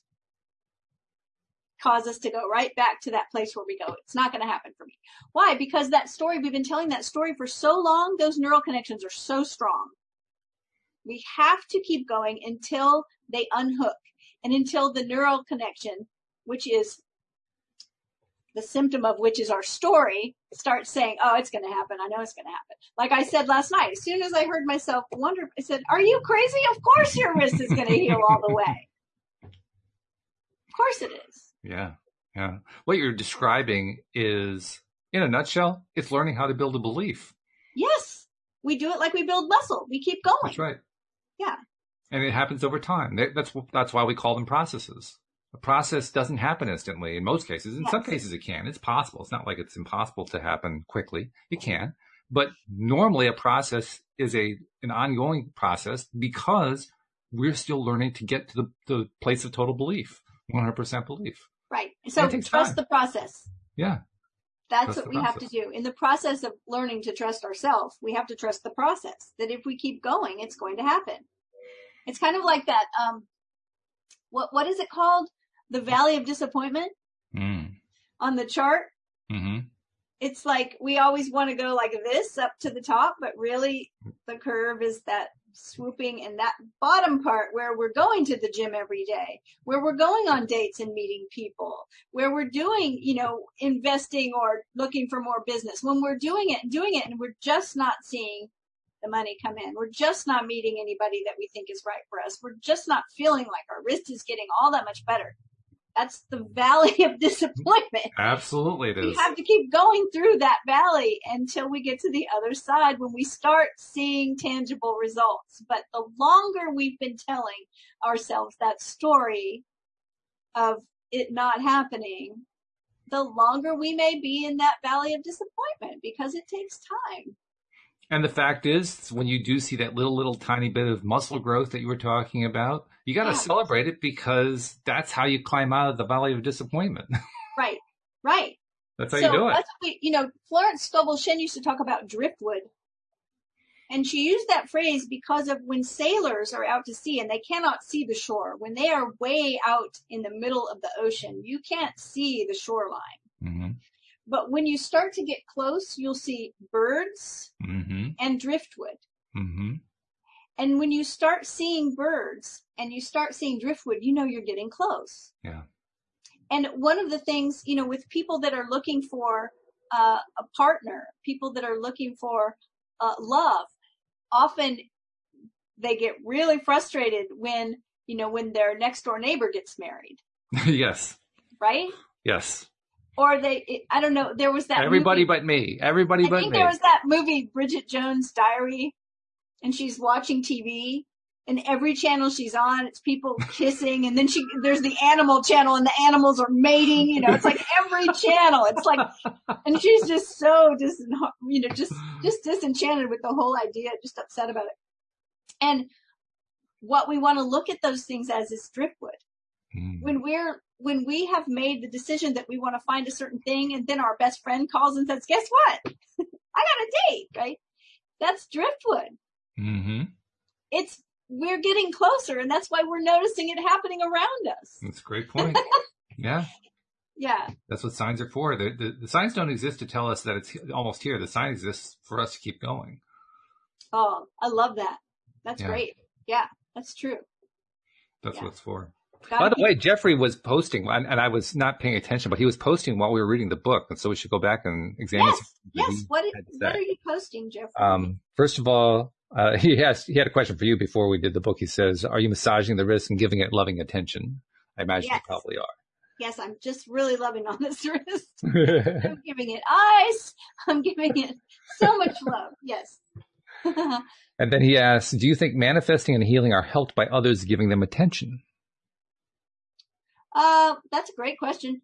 cause us to go right back to that place where we go, it's not going to happen for me. Why? Because that story, we've been telling that story for so long, those neural connections are so strong. We have to keep going until they unhook and until the neural connection, which is the symptom of which is our story, starts saying, oh, it's going to happen. I know it's going to happen. Like I said last night, as soon as I heard myself wonder, I said, are you crazy? Of course your wrist is going to heal all the way. Of course it is. Yeah. Yeah. What you're describing is, in a nutshell, it's learning how to build a belief. Yes. We do it like we build muscle. We keep going. That's right. Yeah. And it happens over time. That's, that's why we call them processes. A process doesn't happen instantly in most cases. In yes. some cases it can. It's possible. It's not like it's impossible to happen quickly. It can. But normally a process is a an ongoing process because we're still learning to get to the, the place of total belief, 100% belief. Right. So trust time. the process. Yeah. That's trust what we process. have to do. In the process of learning to trust ourselves, we have to trust the process. That if we keep going, it's going to happen. It's kind of like that. Um, what what is it called? The valley of disappointment mm. on the chart. Mm-hmm. It's like we always want to go like this up to the top, but really the curve is that swooping in that bottom part where we're going to the gym every day, where we're going on dates and meeting people, where we're doing, you know, investing or looking for more business. When we're doing it and doing it and we're just not seeing the money come in. We're just not meeting anybody that we think is right for us. We're just not feeling like our wrist is getting all that much better. That's the valley of disappointment. Absolutely, it is. We have to keep going through that valley until we get to the other side when we start seeing tangible results. But the longer we've been telling ourselves that story of it not happening, the longer we may be in that valley of disappointment because it takes time. And the fact is, when you do see that little, little tiny bit of muscle growth that you were talking about, you got to yeah. celebrate it because that's how you climb out of the valley of disappointment. right, right. That's how so you do it. We, you know, Florence Scovel Shinn used to talk about driftwood. And she used that phrase because of when sailors are out to sea and they cannot see the shore. When they are way out in the middle of the ocean, you can't see the shoreline. Mm-hmm. But when you start to get close, you'll see birds mm-hmm. and driftwood. Mm-hmm. And when you start seeing birds and you start seeing driftwood, you know you're getting close. Yeah. And one of the things, you know, with people that are looking for uh, a partner, people that are looking for uh, love, often they get really frustrated when, you know, when their next door neighbor gets married. yes. Right? Yes or they I don't know. There was that everybody movie, but me. Everybody I but me. I think. There was that movie Bridget Jones' Diary, and she's watching TV, and every channel she's on, it's people kissing, and then she there's the animal channel, and the animals are mating. You know, it's like every channel. It's like, and she's just so dis, you know, just just disenchanted with the whole idea, just upset about it. And what we want to look at those things as is driftwood. Mm. When we're when we have made the decision that we want to find a certain thing and then our best friend calls and says, guess what? I got a date, right? That's driftwood. Mm-hmm. It's, we're getting closer and that's why we're noticing it happening around us. That's a great point. yeah. Yeah. That's what signs are for. The, the, the, signs don't exist to tell us that it's almost here. The sign exists for us to keep going. Oh, I love that. That's yeah. great. Yeah, that's true. That's yeah. what it's for. By the way, Jeffrey was posting, and I was not paying attention, but he was posting while we were reading the book, and so we should go back and examine. Yes, yes. What, what are you posting, Jeffrey? Um, first of all, uh, he has he had a question for you before we did the book. He says, "Are you massaging the wrist and giving it loving attention?" I imagine yes. you probably are. Yes, I'm just really loving on this wrist. I'm giving it ice. I'm giving it so much love. Yes. and then he asks, "Do you think manifesting and healing are helped by others giving them attention?" Uh, that's a great question.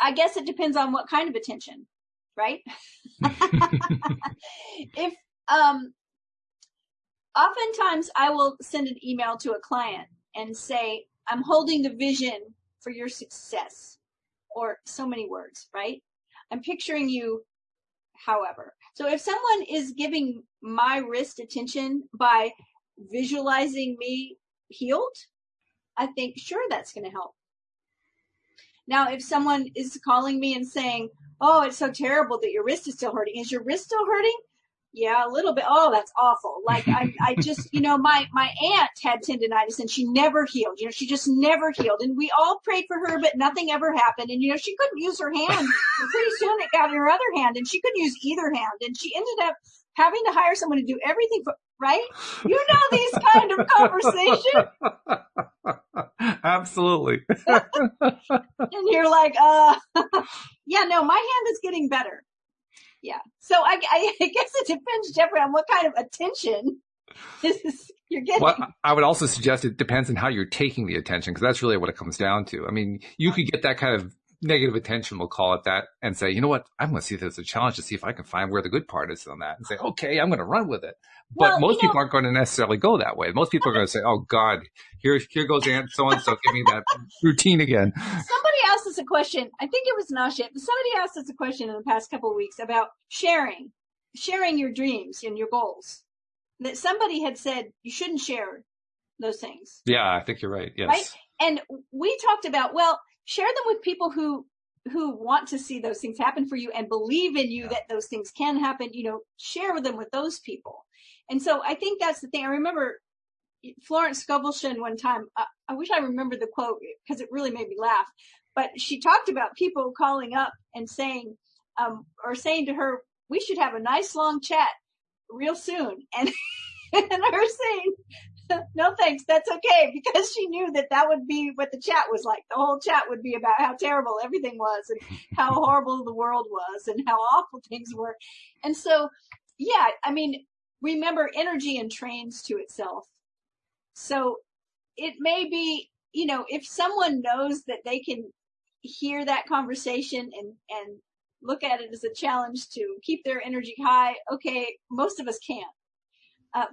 I guess it depends on what kind of attention, right? if, um, oftentimes I will send an email to a client and say, I'm holding the vision for your success or so many words, right? I'm picturing you, however. So if someone is giving my wrist attention by visualizing me healed, I think, sure, that's going to help. Now, if someone is calling me and saying, Oh, it's so terrible that your wrist is still hurting. Is your wrist still hurting? Yeah, a little bit. Oh, that's awful. Like I, I just, you know, my, my aunt had tendonitis and she never healed. You know, she just never healed. And we all prayed for her, but nothing ever happened. And, you know, she couldn't use her hand. And pretty soon it got in her other hand and she couldn't use either hand. And she ended up having to hire someone to do everything for, right? You know these kind of conversations. Absolutely. and you're like, uh, yeah, no, my hand is getting better. Yeah. So I, I, I guess it depends, Jeffrey, on what kind of attention is you're getting. Well, I would also suggest it depends on how you're taking the attention because that's really what it comes down to. I mean, you could get that kind of negative attention, we'll call it that, and say, you know what, I'm going to see this as a challenge to see if I can find where the good part is on that and say, okay, I'm going to run with it. But well, most people know, aren't going to necessarily go that way. Most people are going to say, oh God, here, here goes Aunt so-and-so, give me that routine again. Somebody asked us a question. I think it was Nasha, but somebody asked us a question in the past couple of weeks about sharing, sharing your dreams and your goals. That somebody had said you shouldn't share those things. Yeah, I think you're right. Yes. Right? And we talked about, well, share them with people who who want to see those things happen for you and believe in you yeah. that those things can happen you know share with them with those people And so I think that's the thing. I remember Florence Scovel-Shinn one time. Uh, I wish I remember the quote because it really made me laugh. But she talked about people calling up and saying, um, or saying to her, "We should have a nice long chat real soon," and and her saying, no thanks, that's okay, because she knew that that would be what the chat was like. The whole chat would be about how terrible everything was and how horrible the world was and how awful things were. And so, yeah, I mean, remember energy entrains to itself. So it may be, you know, if someone knows that they can hear that conversation and, and look at it as a challenge to keep their energy high, okay, most of us can't uh,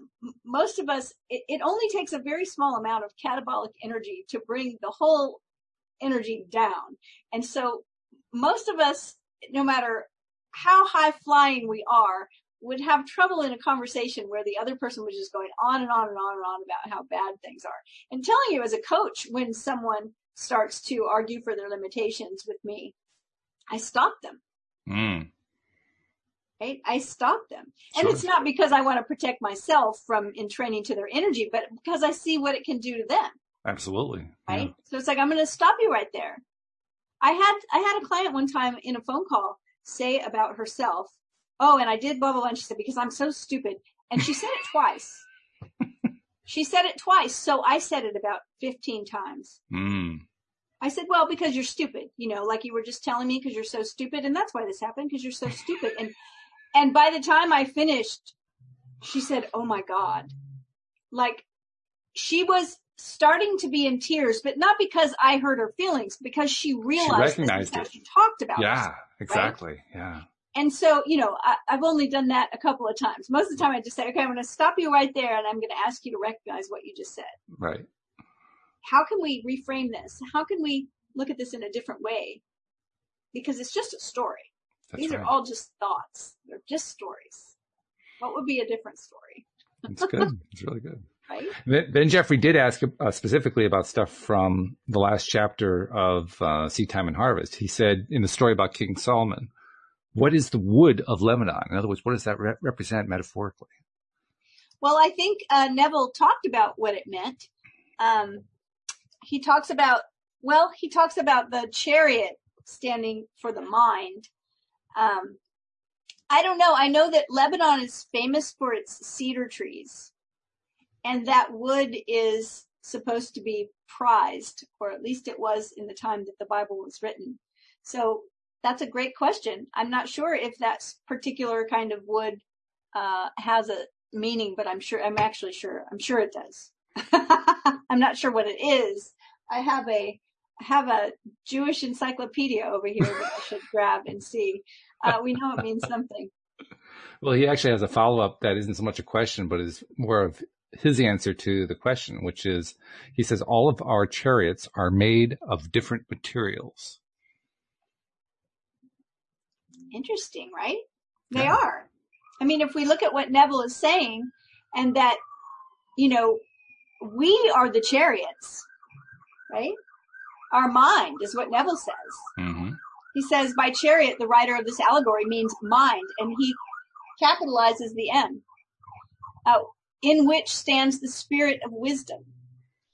most of us, it, it only takes a very small amount of catabolic energy to bring the whole energy down. And so most of us, no matter how high flying we are, would have trouble in a conversation where the other person was just going on and on and on and on about how bad things are. And telling you as a coach, when someone starts to argue for their limitations with me, I stop them. Mm. Right? I stop them. And sure. it's not because I want to protect myself from entraining to their energy, but because I see what it can do to them. Absolutely. Right? Yeah. So it's like, I'm going to stop you right there. I had, I had a client one time in a phone call say about herself, Oh, and I did blah, blah, blah. And she said, because I'm so stupid. And she said it twice. she said it twice. So I said it about 15 times. Mm. I said, well, because you're stupid, you know, like you were just telling me because you're so stupid. And that's why this happened because you're so stupid. And and by the time I finished, she said, Oh my God. Like she was starting to be in tears, but not because I hurt her feelings, because she realized she recognized it. she talked about Yeah, exactly. Right? Yeah. And so, you know, I, have only done that a couple of times. Most of the time I just say, okay, I'm going to stop you right there and I'm going to ask you to recognize what you just said. Right. How can we reframe this? How can we look at this in a different way? Because it's just a story. That's These right. are all just thoughts. They're just stories. What would be a different story? It's good. It's really good. Right? Ben Jeffrey did ask uh, specifically about stuff from the last chapter of uh, Seedtime and Harvest. He said in the story about King Solomon, what is the wood of Lebanon? In other words, what does that re- represent metaphorically? Well, I think uh, Neville talked about what it meant. Um, he talks about, well, he talks about the chariot standing for the mind um, I don't know. I know that Lebanon is famous for its cedar trees, and that wood is supposed to be prized, or at least it was in the time that the Bible was written. So that's a great question. I'm not sure if that particular kind of wood uh, has a meaning, but I'm sure. I'm actually sure. I'm sure it does. I'm not sure what it is. I have a have a Jewish encyclopedia over here that I should grab and see. Uh, we know it means something. Well, he actually has a follow up that isn't so much a question, but is more of his answer to the question, which is he says, all of our chariots are made of different materials. Interesting, right? They yeah. are. I mean, if we look at what Neville is saying and that, you know, we are the chariots, right? Our mind is what Neville says. Mm-hmm. He says, by chariot, the writer of this allegory means mind, and he capitalizes the M, uh, in which stands the spirit of wisdom.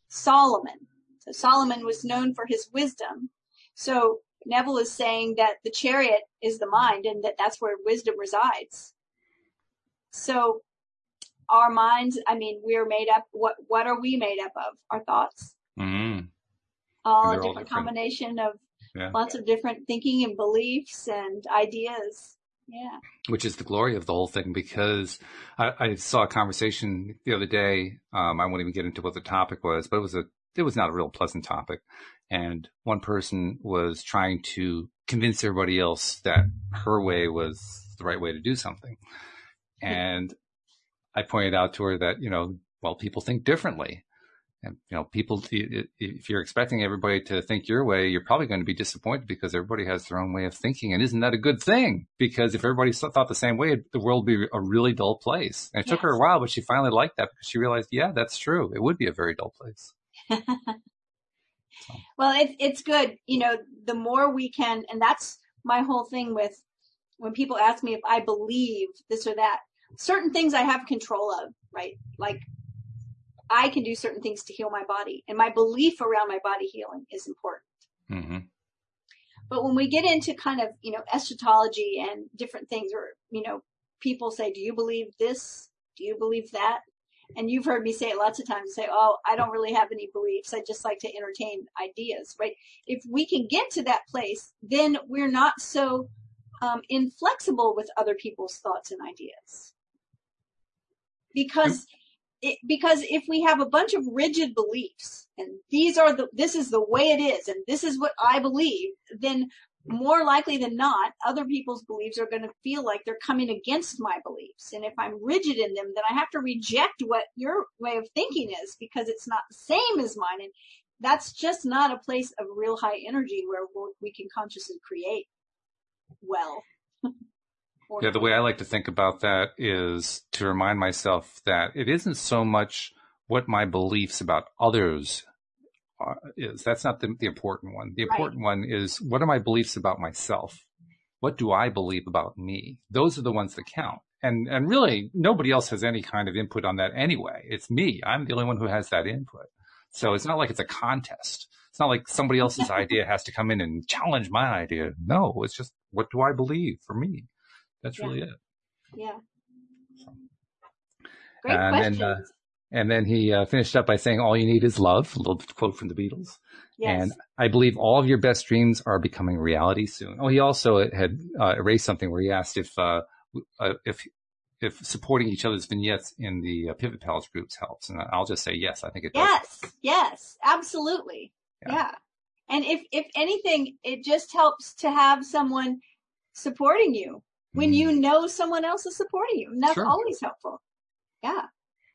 Solomon. So Solomon was known for his wisdom. So Neville is saying that the chariot is the mind and that that's where wisdom resides. So our minds, I mean, we're made up, what, what are we made up of? Our thoughts. Mm-hmm. All a different, different combination of yeah. lots of different thinking and beliefs and ideas. Yeah. Which is the glory of the whole thing because I, I saw a conversation the other day. Um, I won't even get into what the topic was, but it was a, it was not a real pleasant topic. And one person was trying to convince everybody else that her way was the right way to do something. And I pointed out to her that, you know, well, people think differently. And, you know, people, if you're expecting everybody to think your way, you're probably going to be disappointed because everybody has their own way of thinking. And isn't that a good thing? Because if everybody thought the same way, the world would be a really dull place. And it yes. took her a while, but she finally liked that because she realized, yeah, that's true. It would be a very dull place. so. Well, it's, it's good. You know, the more we can, and that's my whole thing with when people ask me if I believe this or that, certain things I have control of, right? Like I can do certain things to heal my body and my belief around my body healing is important. Mm-hmm. But when we get into kind of, you know, eschatology and different things or, you know, people say, do you believe this? Do you believe that? And you've heard me say it lots of times, say, oh, I don't really have any beliefs. I just like to entertain ideas, right? If we can get to that place, then we're not so um, inflexible with other people's thoughts and ideas. Because it, because if we have a bunch of rigid beliefs and these are the this is the way it is and this is what I believe, then more likely than not, other people's beliefs are going to feel like they're coming against my beliefs. And if I'm rigid in them, then I have to reject what your way of thinking is because it's not the same as mine. And that's just not a place of real high energy where we can consciously create well. yeah, the way I like to think about that is to remind myself that it isn't so much what my beliefs about others uh, is. That's not the, the important one. The important right. one is what are my beliefs about myself? What do I believe about me? Those are the ones that count. And, and really nobody else has any kind of input on that anyway. It's me. I'm the only one who has that input. So it's not like it's a contest. It's not like somebody else's idea has to come in and challenge my idea. No, it's just what do I believe for me? That's yeah. really it. Yeah. Great and questions. Then, uh, and then he uh, finished up by saying, all you need is love, a little quote from the Beatles. Yes. And I believe all of your best dreams are becoming reality soon. Oh, he also had uh, erased something where he asked if, uh, uh, if, if supporting each other's vignettes in the uh, Pivot Pals groups helps. And I'll just say yes, I think it does. Yes, yes, absolutely. Yeah. yeah. And if, if anything, it just helps to have someone supporting you when mm. you know someone else is supporting you. And that's sure. always helpful. Yeah.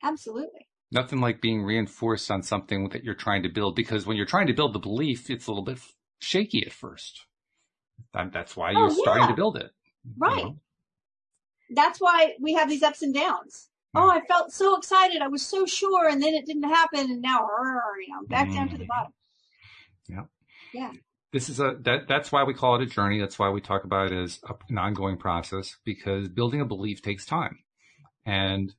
Absolutely. Nothing like being reinforced on something that you're trying to build because when you're trying to build the belief, it's a little bit shaky at first. That's why you're oh, yeah. starting to build it. Right. You know? That's why we have these ups and downs. Mm. Oh, I felt so excited. I was so sure and then it didn't happen and now, you know, back mm. down to the mm. bottom. Yeah. Yeah. This is a, that, that's why we call it a journey. That's why we talk about it as an ongoing process because building a belief takes time. And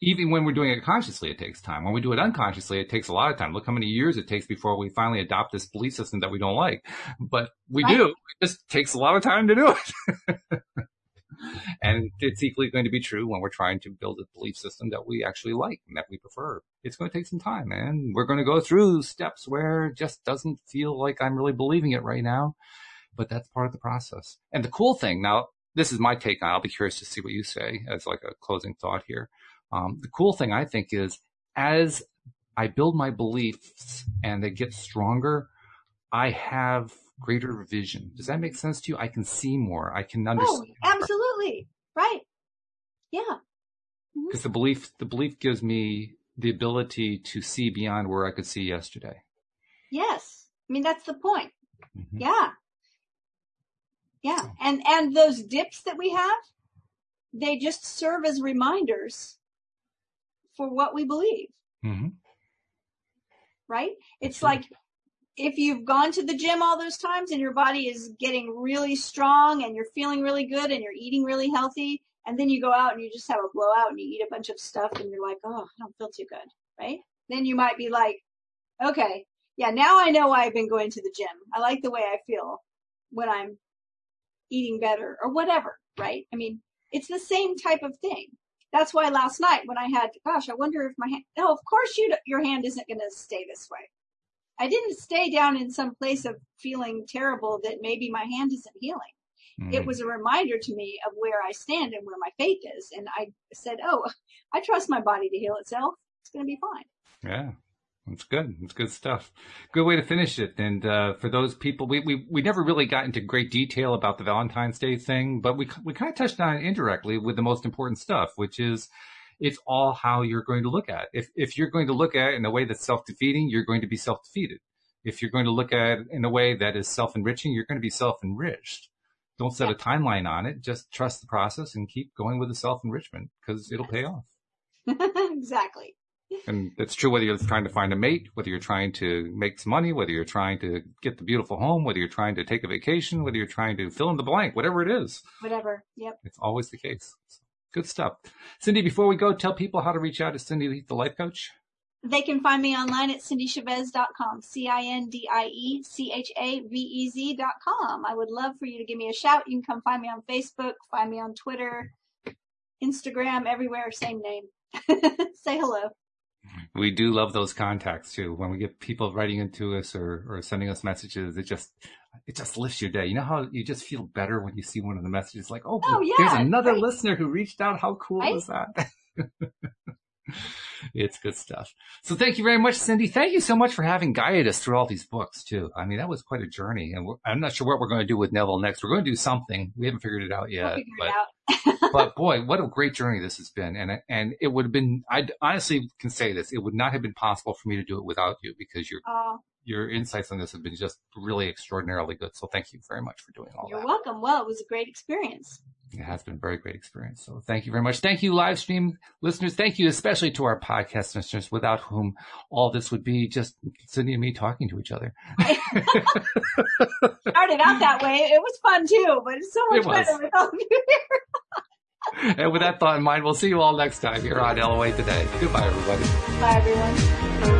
even when we're doing it consciously, it takes time. When we do it unconsciously, it takes a lot of time. Look how many years it takes before we finally adopt this belief system that we don't like. But we right. do. It just takes a lot of time to do it. and it's equally going to be true when we're trying to build a belief system that we actually like and that we prefer. It's going to take some time, and we're going to go through steps where it just doesn't feel like I'm really believing it right now. But that's part of the process. And the cool thing now, this is my take on. I'll be curious to see what you say as like a closing thought here. Um, the cool thing I think is as I build my beliefs and they get stronger, I have greater vision. Does that make sense to you? I can see more. I can understand. Oh, absolutely. Right. Yeah. Because mm-hmm. the belief, the belief gives me the ability to see beyond where I could see yesterday. Yes. I mean, that's the point. Mm-hmm. Yeah. Yeah. And, and those dips that we have, they just serve as reminders for what we believe. Mm-hmm. Right? It's like if you've gone to the gym all those times and your body is getting really strong and you're feeling really good and you're eating really healthy, and then you go out and you just have a blowout and you eat a bunch of stuff and you're like, oh, I don't feel too good, right? Then you might be like, okay, yeah, now I know why I've been going to the gym. I like the way I feel when I'm eating better or whatever, right? I mean, it's the same type of thing that's why last night when I had, gosh, I wonder if my hand, no, oh, of course you, your hand isn't going to stay this way. I didn't stay down in some place of feeling terrible that maybe my hand isn't healing. Mm. It was a reminder to me of where I stand and where my faith is. And I said, Oh, I trust my body to heal itself. It's going to be fine. Yeah. It's good. It's good stuff. Good way to finish it. And uh, for those people, we, we we never really got into great detail about the Valentine's Day thing, but we we kind of touched on it indirectly with the most important stuff, which is it's all how you're going to look at it. If if you're going to look at it in a way that's self defeating, you're going to be self defeated. If you're going to look at it in a way that is self enriching, you're going to be self enriched. Don't set yeah. a timeline on it. Just trust the process and keep going with the self enrichment because it'll pay off. exactly and it's true whether you're trying to find a mate, whether you're trying to make some money, whether you're trying to get the beautiful home, whether you're trying to take a vacation, whether you're trying to fill in the blank, whatever it is. Whatever. Yep. It's always the case. Good stuff. Cindie, before we go, tell people how to reach out to Cindie, the life coach. They can find me online at cindiechavez.com, C-I-N-D-I-E-C-H-A-V-E-Z.com. I would love for you to give me a shout. You can come find me on Facebook, find me on Twitter, Instagram, everywhere, same name. Say hello. We do love those contacts too. When we get people writing into us or, or sending us messages, it just, it just lifts your day. You know how you just feel better when you see one of the messages like, oh, oh yeah, there's another right. listener who reached out. How cool right? was that? it's good stuff. So thank you very much, Cindie. Thank you so much for having guided us through all these books too. I mean, that was quite a journey and I'm not sure what we're going to do with Neville next. We're going to do something. We haven't figured it out yet. But, out. but boy, what a great journey this has been. And, and it would have been, I honestly can say this, it would not have been possible for me to do it without you because your, uh, your insights on this have been just really extraordinarily good. So thank you very much for doing all you're that. You're welcome. Well, it was a great experience. It has been a very great experience. So thank you very much. Thank you, live stream listeners. Thank you especially to our podcast listeners without whom all this would be just Cindie and me talking to each other. Started out that way. It was fun too, but it's so much it better with all of you here. and with that thought in mind, we'll see you all next time here on LOA Today. Goodbye, everybody. Bye, everyone.